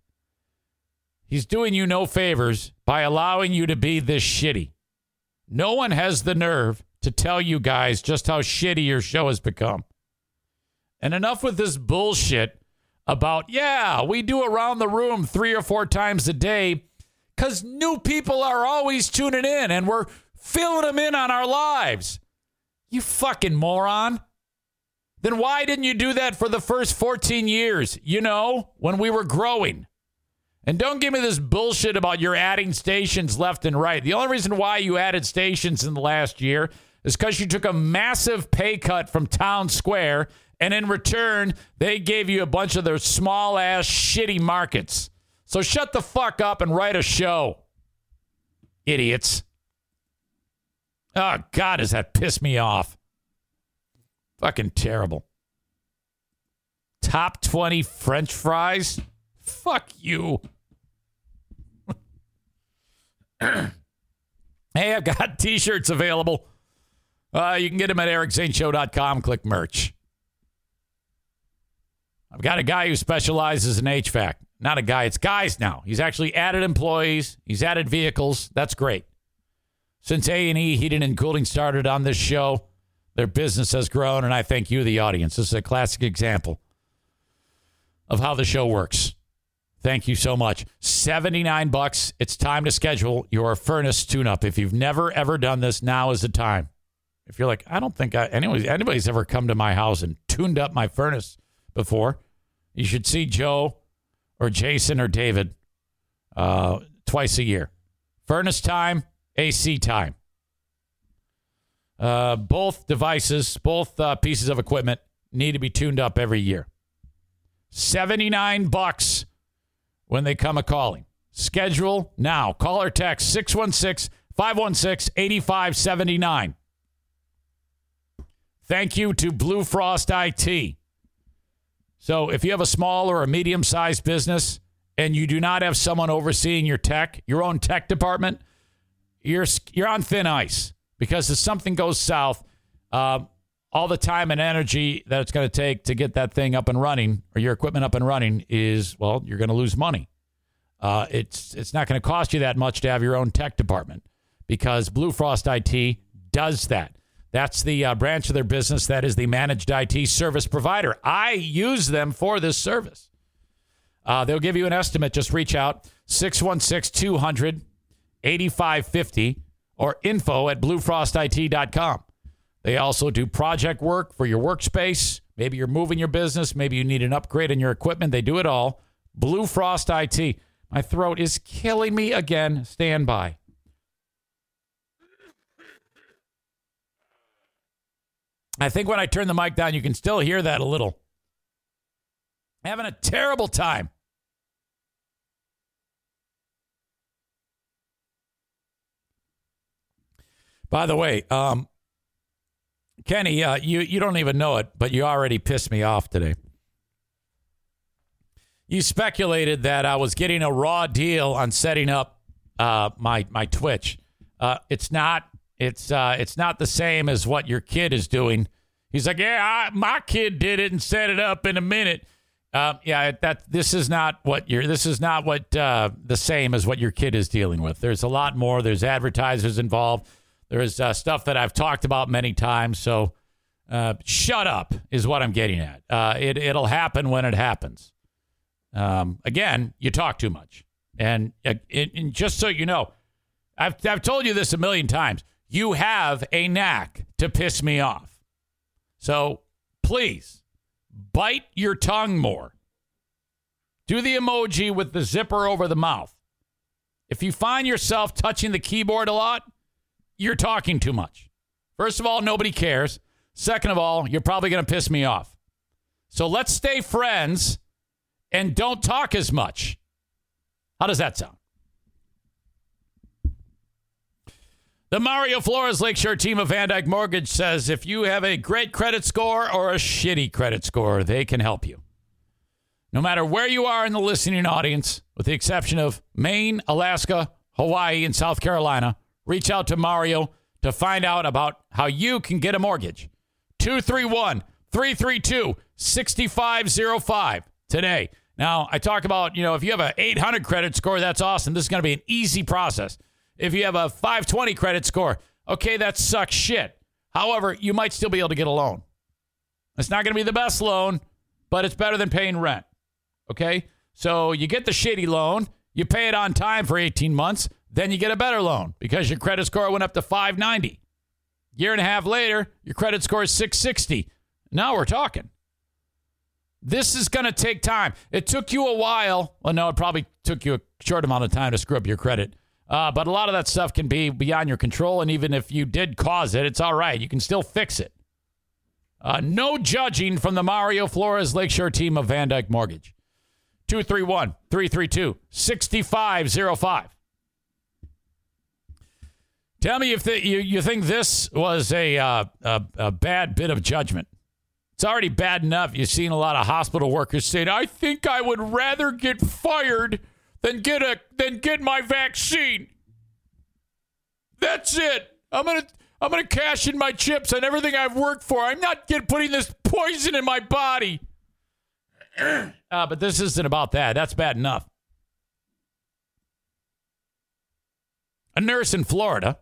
He's doing you no favors by allowing you to be this shitty. No one has the nerve to tell you guys just how shitty your show has become. And enough with this bullshit about, yeah, we do around the room three or four times a day because new people are always tuning in and we're filling them in on our lives. You fucking moron. Then why didn't you do that for the first 14 years? You know, when we were growing. And don't give me this bullshit about you're adding stations left and right. The only reason why you added stations in the last year is because you took a massive pay cut from Townsquare, and in return, they gave you a bunch of their small ass shitty markets. So shut the fuck up and write a show. Idiots. Oh, God, does that piss me off? Fucking terrible. Top 20 French fries? Fuck you. hey, I've got t shirts available. Uh, you can get them at ericzaneshow.com. Click merch. I've got a guy who specializes in HVAC. Not a guy, it's guys now. He's actually added employees, he's added vehicles. That's great. Since A&E Heating and Cooling started on this show, their business has grown, and I thank you, the audience. This is a classic example of how the show works. Thank you so much. 79 bucks. It's time to schedule your furnace tune-up. If you've never ever done this, now is the time. If you're like, I don't think I, anybody's, anybody's ever come to my house and tuned up my furnace before, you should see Joe or Jason or David uh, twice a year. Furnace time, AC time. Uh, both devices, both uh, pieces of equipment need to be tuned up every year. 79 bucks when they come a calling. Schedule now. Call or text 616 516 8579. Thank you to Blue Frost IT. So, if you have a small or a medium sized business and you do not have someone overseeing your tech, your own tech department, you're, you're on thin ice because if something goes south, uh, all the time and energy that it's going to take to get that thing up and running or your equipment up and running is, well, you're going to lose money. Uh, it's it's not going to cost you that much to have your own tech department because Blue Frost IT does that. That's the uh, branch of their business that is the managed IT service provider. I use them for this service. Uh, they'll give you an estimate. Just reach out 616 200 8550 or info at bluefrostit.com. They also do project work for your workspace. Maybe you're moving your business. Maybe you need an upgrade in your equipment. They do it all. Blue Frost IT. My throat is killing me again. Stand by. I think when I turn the mic down, you can still hear that a little. Having a terrible time. By the way, um, Kenny, uh, you you don't even know it, but you already pissed me off today. You speculated that I was getting a raw deal on setting up uh, my my Twitch. Uh, it's not. It's uh, it's not the same as what your kid is doing. He's like, yeah, I, my kid did it and set it up in a minute. Uh, yeah, that this is not what you're. This is not what uh, the same as what your kid is dealing with. There's a lot more. There's advertisers involved. There's uh, stuff that I've talked about many times. So, uh, shut up is what I'm getting at. Uh, it it'll happen when it happens. Um, again, you talk too much, and, uh, it, and just so you know, I've I've told you this a million times. You have a knack to piss me off. So please bite your tongue more. Do the emoji with the zipper over the mouth. If you find yourself touching the keyboard a lot, you're talking too much. First of all, nobody cares. Second of all, you're probably going to piss me off. So let's stay friends and don't talk as much. How does that sound? The Mario Flores Lakeshore team of VanDyk Mortgage says if you have a great credit score or a shitty credit score, they can help you. No matter where you are in the listening audience, with the exception of Maine, Alaska, Hawaii, and South Carolina, reach out to Mario to find out about how you can get a mortgage. 231 332 6505 today. Now, I talk about, you know, if you have an 800 credit score, that's awesome. This is going to be an easy process. If you have a 520 credit score, okay, that sucks shit. However, you might still be able to get a loan. It's not going to be the best loan, but it's better than paying rent. Okay? So you get the shitty loan, you pay it on time for 18 months, then you get a better loan because your credit score went up to 590. Year and a half later, your credit score is 660. Now we're talking. This is going to take time. It took you a while. Well, no, it probably took you a short amount of time to screw up your credit. Uh, but a lot of that stuff can be beyond your control. And even if you did cause it, it's all right. You can still fix it. Uh, no judging from the Mario Flores Lakeshore team of VanDyk Mortgage. 231 332 6505. Tell me if the, you, you think this was a, uh, a, a bad bit of judgment. It's already bad enough. You've seen a lot of hospital workers saying, I think I would rather get fired than get a than get my vaccine. That's it. I'm gonna I'm gonna cash in my chips on everything I've worked for. I'm not get putting this poison in my body. uh, but this isn't about that. That's bad enough. A nurse in Florida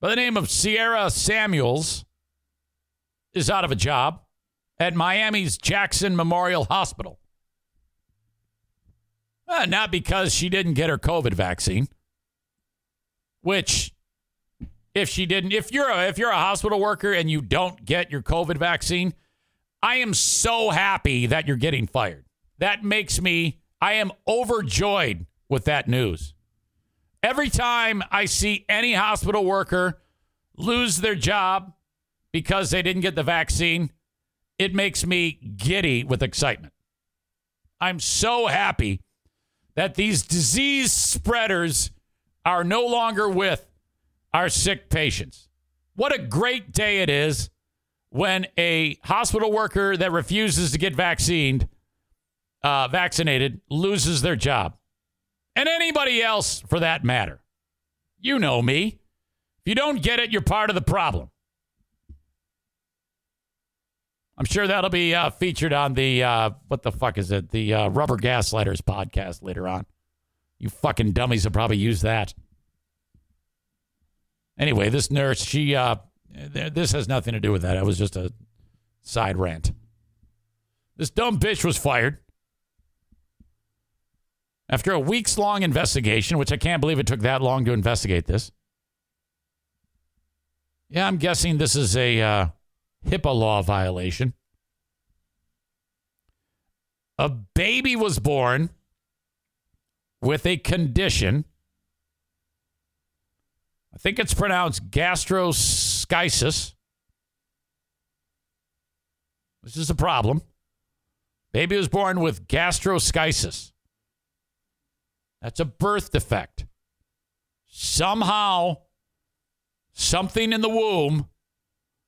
by the name of Sierra Samuels is out of a job at Miami's Jackson Memorial Hospital. Uh, not because she didn't get her COVID vaccine, which if she didn't, if you're a, if you're a hospital worker and you don't get your COVID vaccine, I am so happy that you're getting fired. That makes me I am overjoyed with that news. Every time I see any hospital worker lose their job because they didn't get the vaccine, it makes me giddy with excitement. I'm so happy that these disease spreaders are no longer with our sick patients. What a great day it is when a hospital worker that refuses to get vaccinated, uh, vaccinated loses their job. And anybody else for that matter. You know me. If you don't get it, you're part of the problem. I'm sure that'll be uh, featured on the uh, what the fuck is it? The uh, Rubber Gaslighters podcast later on. You fucking dummies will probably use that. Anyway, this nurse, she uh, this has nothing to do with that. It was just a side rant. This dumb bitch was fired after a weeks long investigation, which I can't believe it took that long to investigate this. Yeah, I'm guessing this is a uh, HIPAA law violation. A baby was born with a condition. I think it's pronounced gastroschisis. This is a problem. Baby was born with gastroschisis. That's a birth defect. Somehow, something in the womb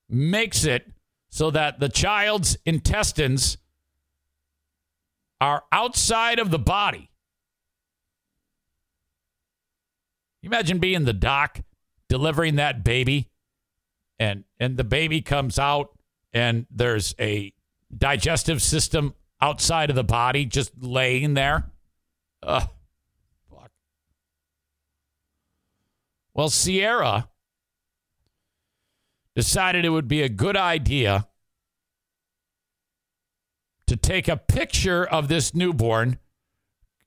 makes it so that the child's intestines are outside of the body. Imagine being the doc delivering that baby and and the baby comes out and there's a digestive system outside of the body just laying there. Ugh. Well, Sierra decided it would be a good idea to take a picture of this newborn.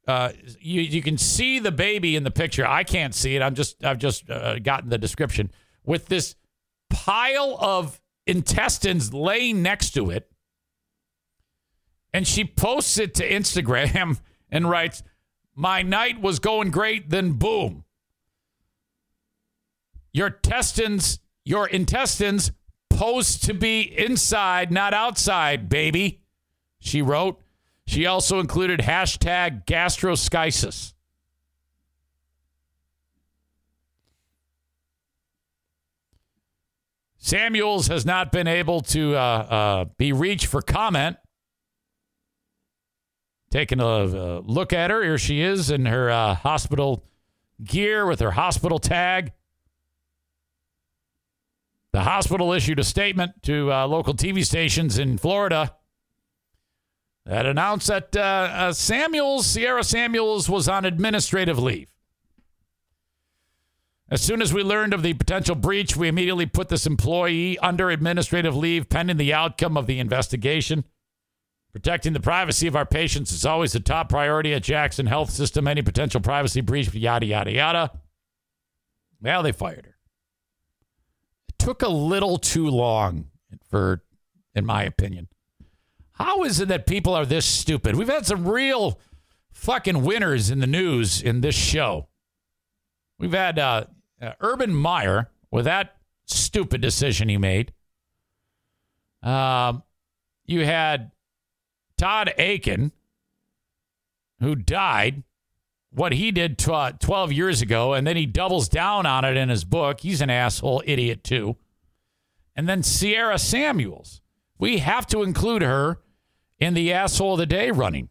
Uh, you you can see the baby in the picture. I can't see it. I'm just I've just uh, gotten the description with this pile of intestines laying next to it, and she posts it to Instagram and writes, "My night was going great, then boom, your intestines your intestines supposed to be inside, not outside, baby." She wrote. She also included hashtag gastroschisis. Samuels has not been able to uh, uh, be reached for comment. Taking a, a, look at her, here she is in her uh, hospital gear with her hospital tag. The hospital issued a statement to uh, local TV stations in Florida that announced that uh, uh, Samuels, Sierra Samuels, was on administrative leave. As soon as we learned of the potential breach, we immediately put this employee under administrative leave pending the outcome of the investigation. Protecting the privacy of our patients is always a top priority at Jackson Health System. Any potential privacy breach, yada, yada, yada. Well, they fired her. Took a little too long for, in my opinion. How is it that people are this stupid? We've had some real fucking winners in the news in this show. We've had uh, uh, Urban Meyer with that stupid decision he made. Um, you had Todd Akin, who died, what he did tw- 12 years ago, and then he doubles down on it in his book. He's an asshole idiot, too. And then Sierra Samuels. We have to include her in the asshole of the day running.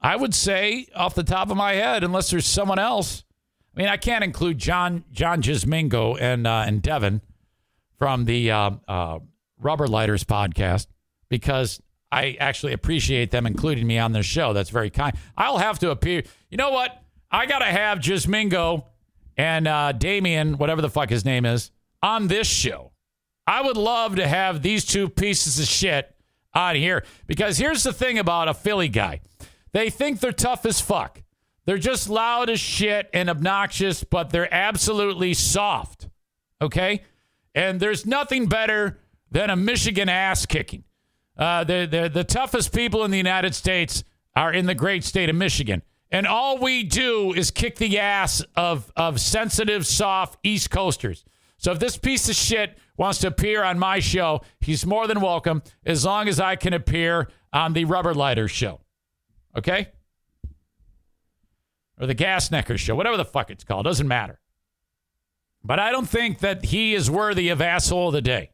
I would say off the top of my head, unless there's someone else. I mean, I can't include John John Gismingo and uh, and Devin from the uh, uh, Rubber Lighters podcast because I actually appreciate them including me on this show. That's very kind. I'll have to appear. You know what? I gotta have Gismingo and uh, Damien, whatever the fuck his name is, on this show. I would love to have these two pieces of shit on here because here's the thing about a Philly guy they think they're tough as fuck. They're just loud as shit and obnoxious, but they're absolutely soft. Okay? And there's nothing better than a Michigan ass kicking. Uh, the toughest people in the United States are in the great state of Michigan. And all we do is kick the ass of, of sensitive, soft East Coasters. So if this piece of shit wants to appear on my show, he's more than welcome as long as I can appear on the Rubber Lighter show. Okay? Or the Gas Necker show, whatever the fuck it's called, doesn't matter. But I don't think that he is worthy of asshole of the day.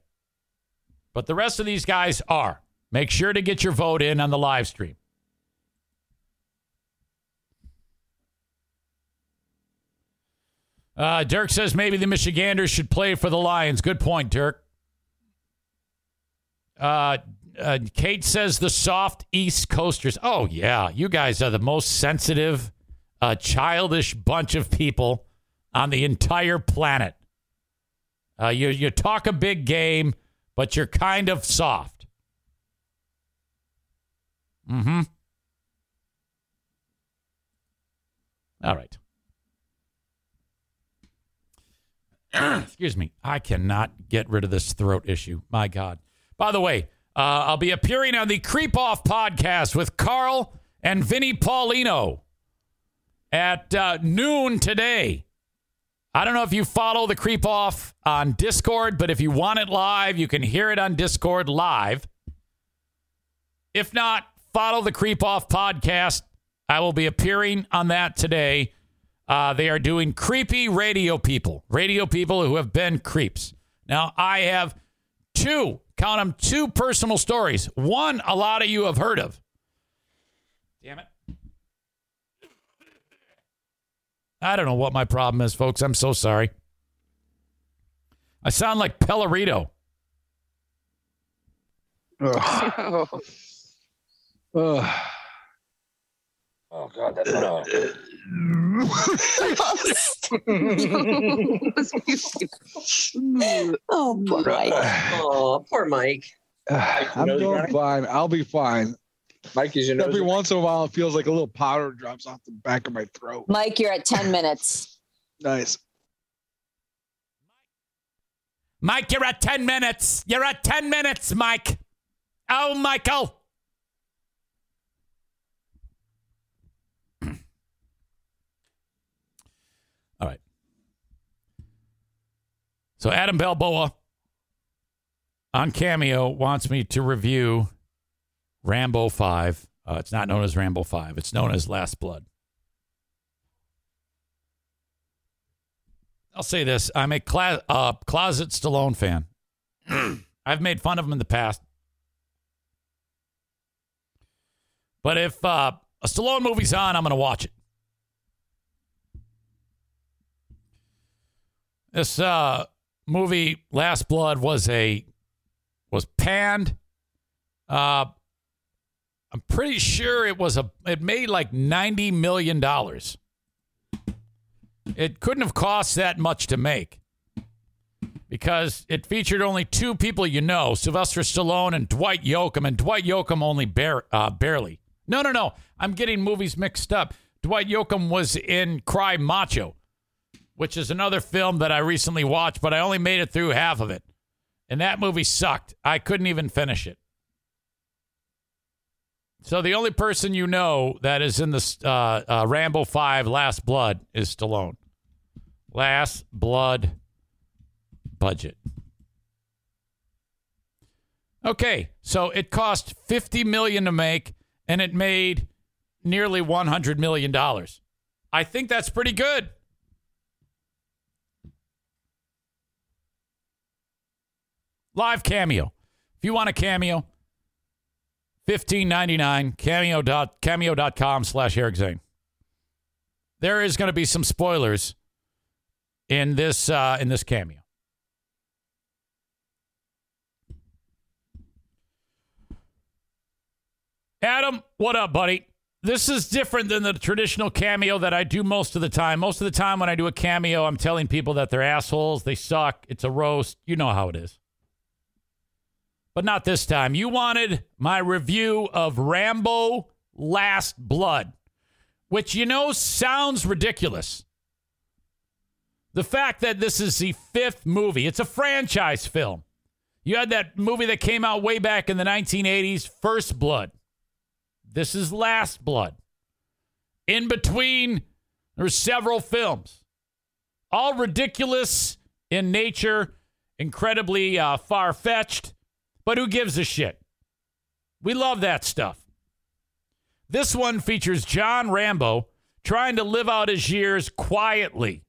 But the rest of these guys are. Make sure to get your vote in on the live stream. Uh, Dirk says maybe the Michiganders should play for the Lions. Good point, Dirk. Uh, uh, Kate says the soft East Coasters. Oh, yeah. You guys are the most sensitive, uh, childish bunch of people on the entire planet. Uh, you, you talk a big game, but you're kind of soft. Mm hmm. All right. Excuse me. I cannot get rid of this throat issue. My God. By the way, uh, I'll be appearing on the Creep Off podcast with Carl and Vinny Paulino at uh, noon today. I don't know if you follow the Creep Off on Discord, but if you want it live, you can hear it on Discord live. If not, follow the Creep Off podcast. I will be appearing on that today. Uh, they are doing creepy radio people, radio people who have been creeps. Now, I have two, count them, two personal stories. One, a lot of you have heard of. Damn it. I don't know what my problem is, folks. I'm so sorry. I sound like Pellerito. oh. Oh God, that's not. oh, poor Mike. Oh, poor Mike. I'm doing fine. I'll be fine. Mike, is your Every running? once in a while, it feels like a little powder drops off the back of my throat. Mike, you're at 10 minutes. Nice. Mike, you're at 10 minutes. You're at 10 minutes, Mike. Oh, Michael. So Adam Balboa on Cameo wants me to review Rambo 5. Uh, it's not known as Rambo 5. It's known as Last Blood. I'll say this: I'm a cla- uh, closet Stallone fan. I've made fun of him in the past, but if uh, a Stallone movie's on, I'm going to watch it. This uh, movie, Last Blood, was a was panned. Uh, I'm pretty sure it was a it made like ninety million dollars. It couldn't have cost that much to make because it featured only two people you know Sylvester Stallone and Dwight Yoakam, and Dwight Yoakam only bare, uh, barely. No, no, no. I'm getting movies mixed up. Dwight Yoakam was in Cry Macho, which is another film that I recently watched, but I only made it through half of it. And that movie sucked. I couldn't even finish it. So the only person you know that is in the uh, uh, Rambo 5 Last Blood is Stallone. Last Blood budget. Okay, so it cost 50 million to make and it made nearly 100 million dollars. I think that's pretty good. Live cameo. If you want a cameo, fifteen ninety nine cameo dot cameo.com slash Eric Zane. There is going to be some spoilers in this uh, in this cameo. Adam, what up, buddy? This is different than the traditional cameo that I do most of the time. Most of the time, when I do a cameo, I'm telling people that they're assholes, they suck, it's a roast. You know how it is. But not this time. You wanted my review of Rambo Last Blood, which you know sounds ridiculous. The fact that this is the fifth movie, it's a franchise film. You had that movie that came out way back in the 1980s, First Blood. This is Last Blood. In between, there there's several films, all ridiculous in nature, incredibly uh, far fetched, but who gives a shit? We love that stuff. This one features John Rambo trying to live out his years quietly.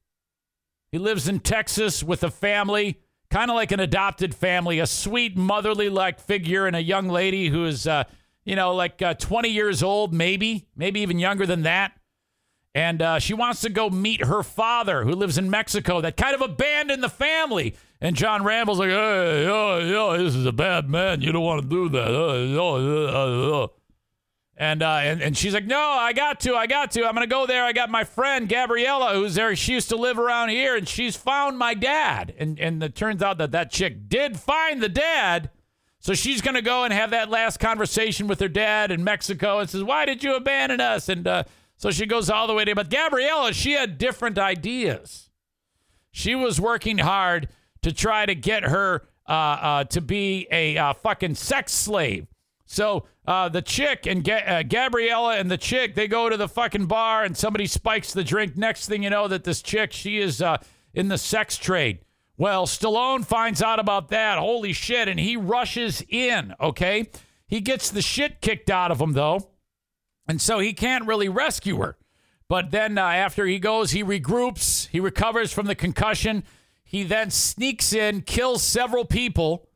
He lives in Texas with a family, kind of like an adopted family, a sweet motherly like figure, and a young lady who is, uh, you know, like uh, 20 years old, maybe, maybe even younger than that. And uh, she wants to go meet her father, who lives in Mexico, that kind of abandoned the family. And John Ramble's like, hey, oh, oh, this is a bad man. You don't want to do that. Oh, oh, oh. And, uh, and and she's like, no, I got to, I got to. I'm gonna go there. I got my friend Gabriella, who's there. She used to live around here, and she's found my dad. And and it turns out that that chick did find the dad. So she's gonna go and have that last conversation with her dad in Mexico, and says, why did you abandon us? And uh, so she goes all the way to. But Gabriella, she had different ideas. She was working hard to try to get her uh, uh, to be a uh, fucking sex slave. So uh, the chick and Ga- uh, Gabriella and the chick, they go to the fucking bar and somebody spikes the drink. Next thing you know, that this chick, she is uh, in the sex trade. Well, Stallone finds out about that. Holy shit. And he rushes in, okay? He gets the shit kicked out of him, though. And so he can't really rescue her. But then after he goes, he regroups, he recovers from the concussion. He then sneaks in, kills several people,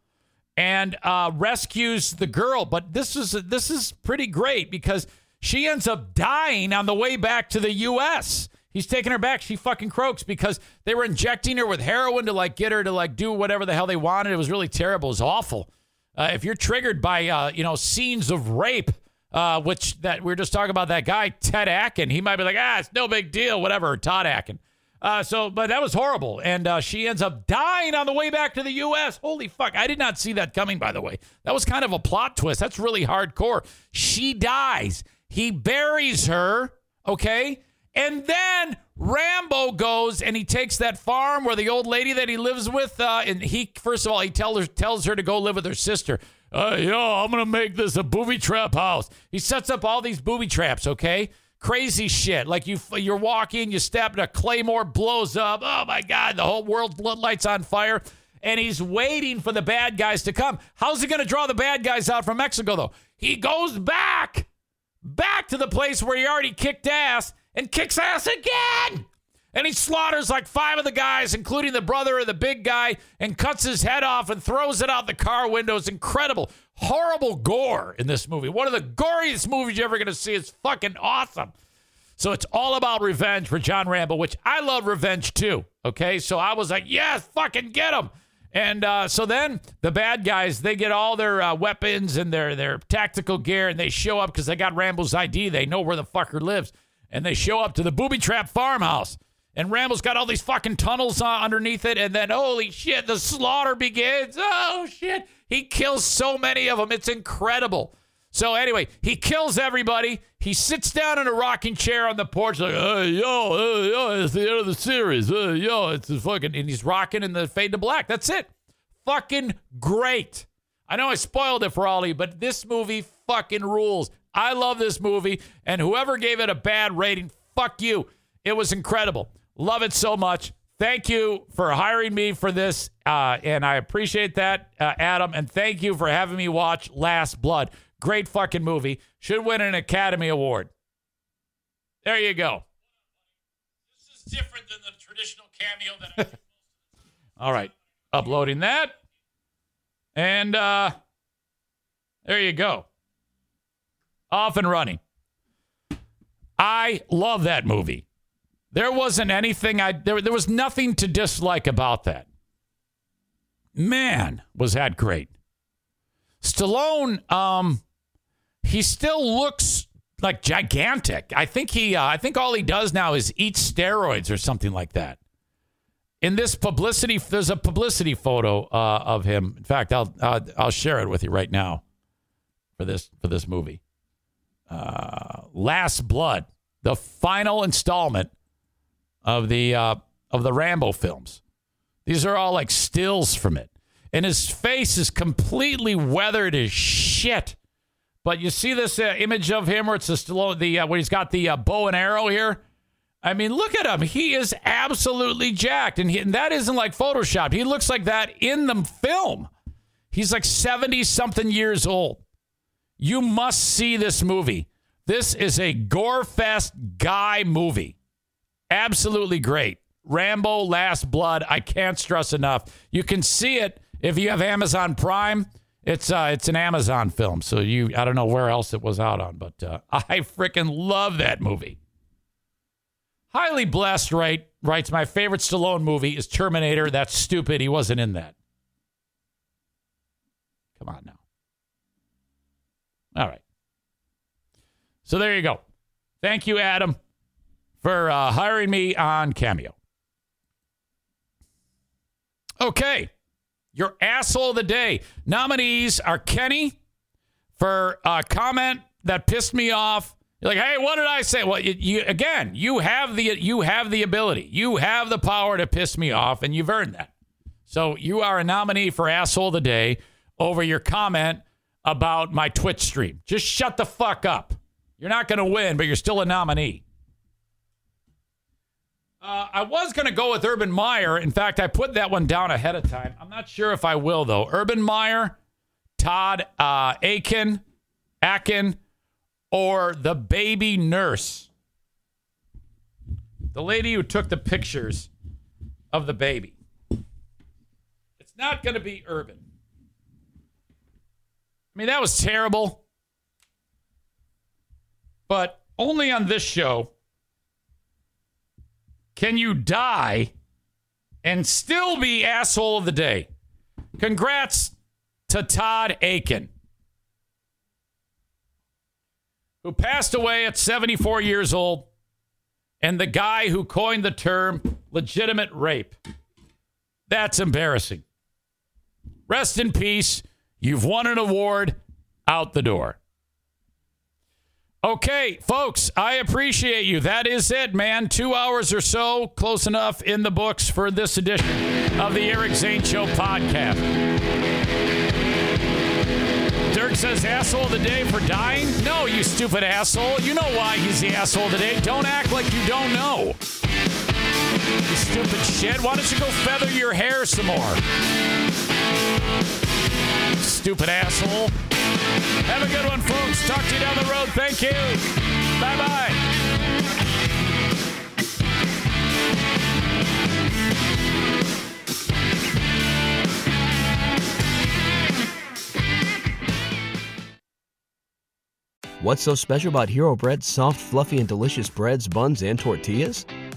and uh, rescues the girl. But this is this is pretty great because she ends up dying on the way back to the U.S. He's taking her back. She fucking croaks because they were injecting her with heroin to like get her to like do whatever the hell they wanted. It was really terrible. It was awful. Uh, if you're triggered by uh, you know scenes of rape, uh, which that we are just talking about that guy Ted Atkin, he might be like, ah, it's no big deal, whatever. Todd Atkin. Uh, so, but that was horrible, and uh, she ends up dying on the way back to the U.S. Holy fuck! I did not see that coming. By the way, that was kind of a plot twist. That's really hardcore. She dies. He buries her. Okay. And then Rambo goes and he takes that farm where the old lady that he lives with, uh, and he first of all he tells her tells her to go live with her sister. Uh, yo, I'm gonna make this a booby trap house. He sets up all these booby traps. Okay, crazy shit. Like you, you're walking, you step, and a claymore blows up. Oh my god, the whole world lights on fire. And he's waiting for the bad guys to come. How's he gonna draw the bad guys out from Mexico though? He goes back, back to the place where he already kicked ass and kicks ass again. And he slaughters like five of the guys, including the brother of the big guy, and cuts his head off and throws it out the car window. It's incredible. Horrible gore in this movie. One of the goriest movies you're ever going to see. It's fucking awesome. So it's all about revenge for John Rambo, which I love revenge too. Okay. So I was like, yes, fucking get him. And uh, so then the bad guys, they get all their uh, weapons and their, their tactical gear and they show up because they got Rambo's ID. They know where the fucker lives and they show up to the booby trap farmhouse. And Rambo's got all these fucking tunnels uh, underneath it. And then, holy shit, the slaughter begins. Oh, shit. He kills so many of them. It's incredible. So, anyway, he kills everybody. He sits down in a rocking chair on the porch, like, hey, yo, hey, yo, it's the end of the series. Hey, yo, it's the fucking. And he's rocking in the fade to black. That's it. Fucking great. I know I spoiled it for Ollie, but this movie fucking rules. I love this movie, and whoever gave it a bad rating, fuck you. It was incredible. Love it so much. Thank you for hiring me for this, uh, and I appreciate that, uh, Adam. And thank you for having me watch Last Blood. Great fucking movie. Should win an Academy Award. There you go. This is different than the traditional cameo that I. All right, uploading that, and uh, there you go off and running. I love that movie. There wasn't anything I there, there was nothing to dislike about that. Man, was that great. Stallone um he still looks like gigantic. I think he uh, I think all he does now is eat steroids or something like that. In this publicity there's a publicity photo uh, of him. In fact, I'll uh, I'll share it with you right now for this for this movie uh, Last Blood, the final installment of the uh, of the Rambo films. These are all like stills from it, and his face is completely weathered as shit. But you see this uh, image of him where it's the Stallone, the uh, where he's got the uh, bow and arrow here. I mean, look at him. He is absolutely jacked, and, he, and that isn't like Photoshop. He looks like that in the film. He's like seventy something years old. You must see this movie. This is a gore fest guy movie. Absolutely great. Rambo Last Blood. I can't stress enough. You can see it if you have Amazon Prime. It's uh, it's an Amazon film, so you I don't know where else it was out on, but uh, I freaking love that movie. Highly blessed, right? Writes my favorite Stallone movie is Terminator. That's stupid. He wasn't in that. Come on now. All right. So there you go. Thank you, Adam, for uh, hiring me on Cameo. Okay. Your asshole of the day. Nominees are Kenny for a comment that pissed me off. You're like, hey, what did I say? Well, you, you, again, you have the you have the ability, you have the power to piss me off, and you've earned that. So you are a nominee for asshole of the day over your comment about my Twitch stream. Just shut the fuck up. You're not going to win, but you're still a nominee. Uh, I was going to go with Urban Meyer. In fact, I put that one down ahead of time. I'm not sure if I will, though. Urban Meyer, Todd uh, Aiken, Akin, or the baby nurse. The lady who took the pictures of the baby. It's not going to be urban. I mean, that was terrible. But only on this show can you die and still be asshole of the day. Congrats to Todd Akin, who passed away at 74 years old, and the guy who coined the term legitimate rape. That's embarrassing. Rest in peace. You've won an award out the door. Okay, folks, I appreciate you. That is it, man. Two hours or so, close enough in the books for this edition of the Eric Zane Show podcast. Dirk says, asshole of the day for dying? No, you stupid asshole. You know why he's the asshole of the day. Don't act like you don't know. You stupid shit. Why don't you go feather your hair some more? Stupid asshole. Have a good one, folks. Talk to you down the road. Thank you. Bye bye. What's so special about Hero Bread's soft, fluffy, and delicious breads, buns, and tortillas?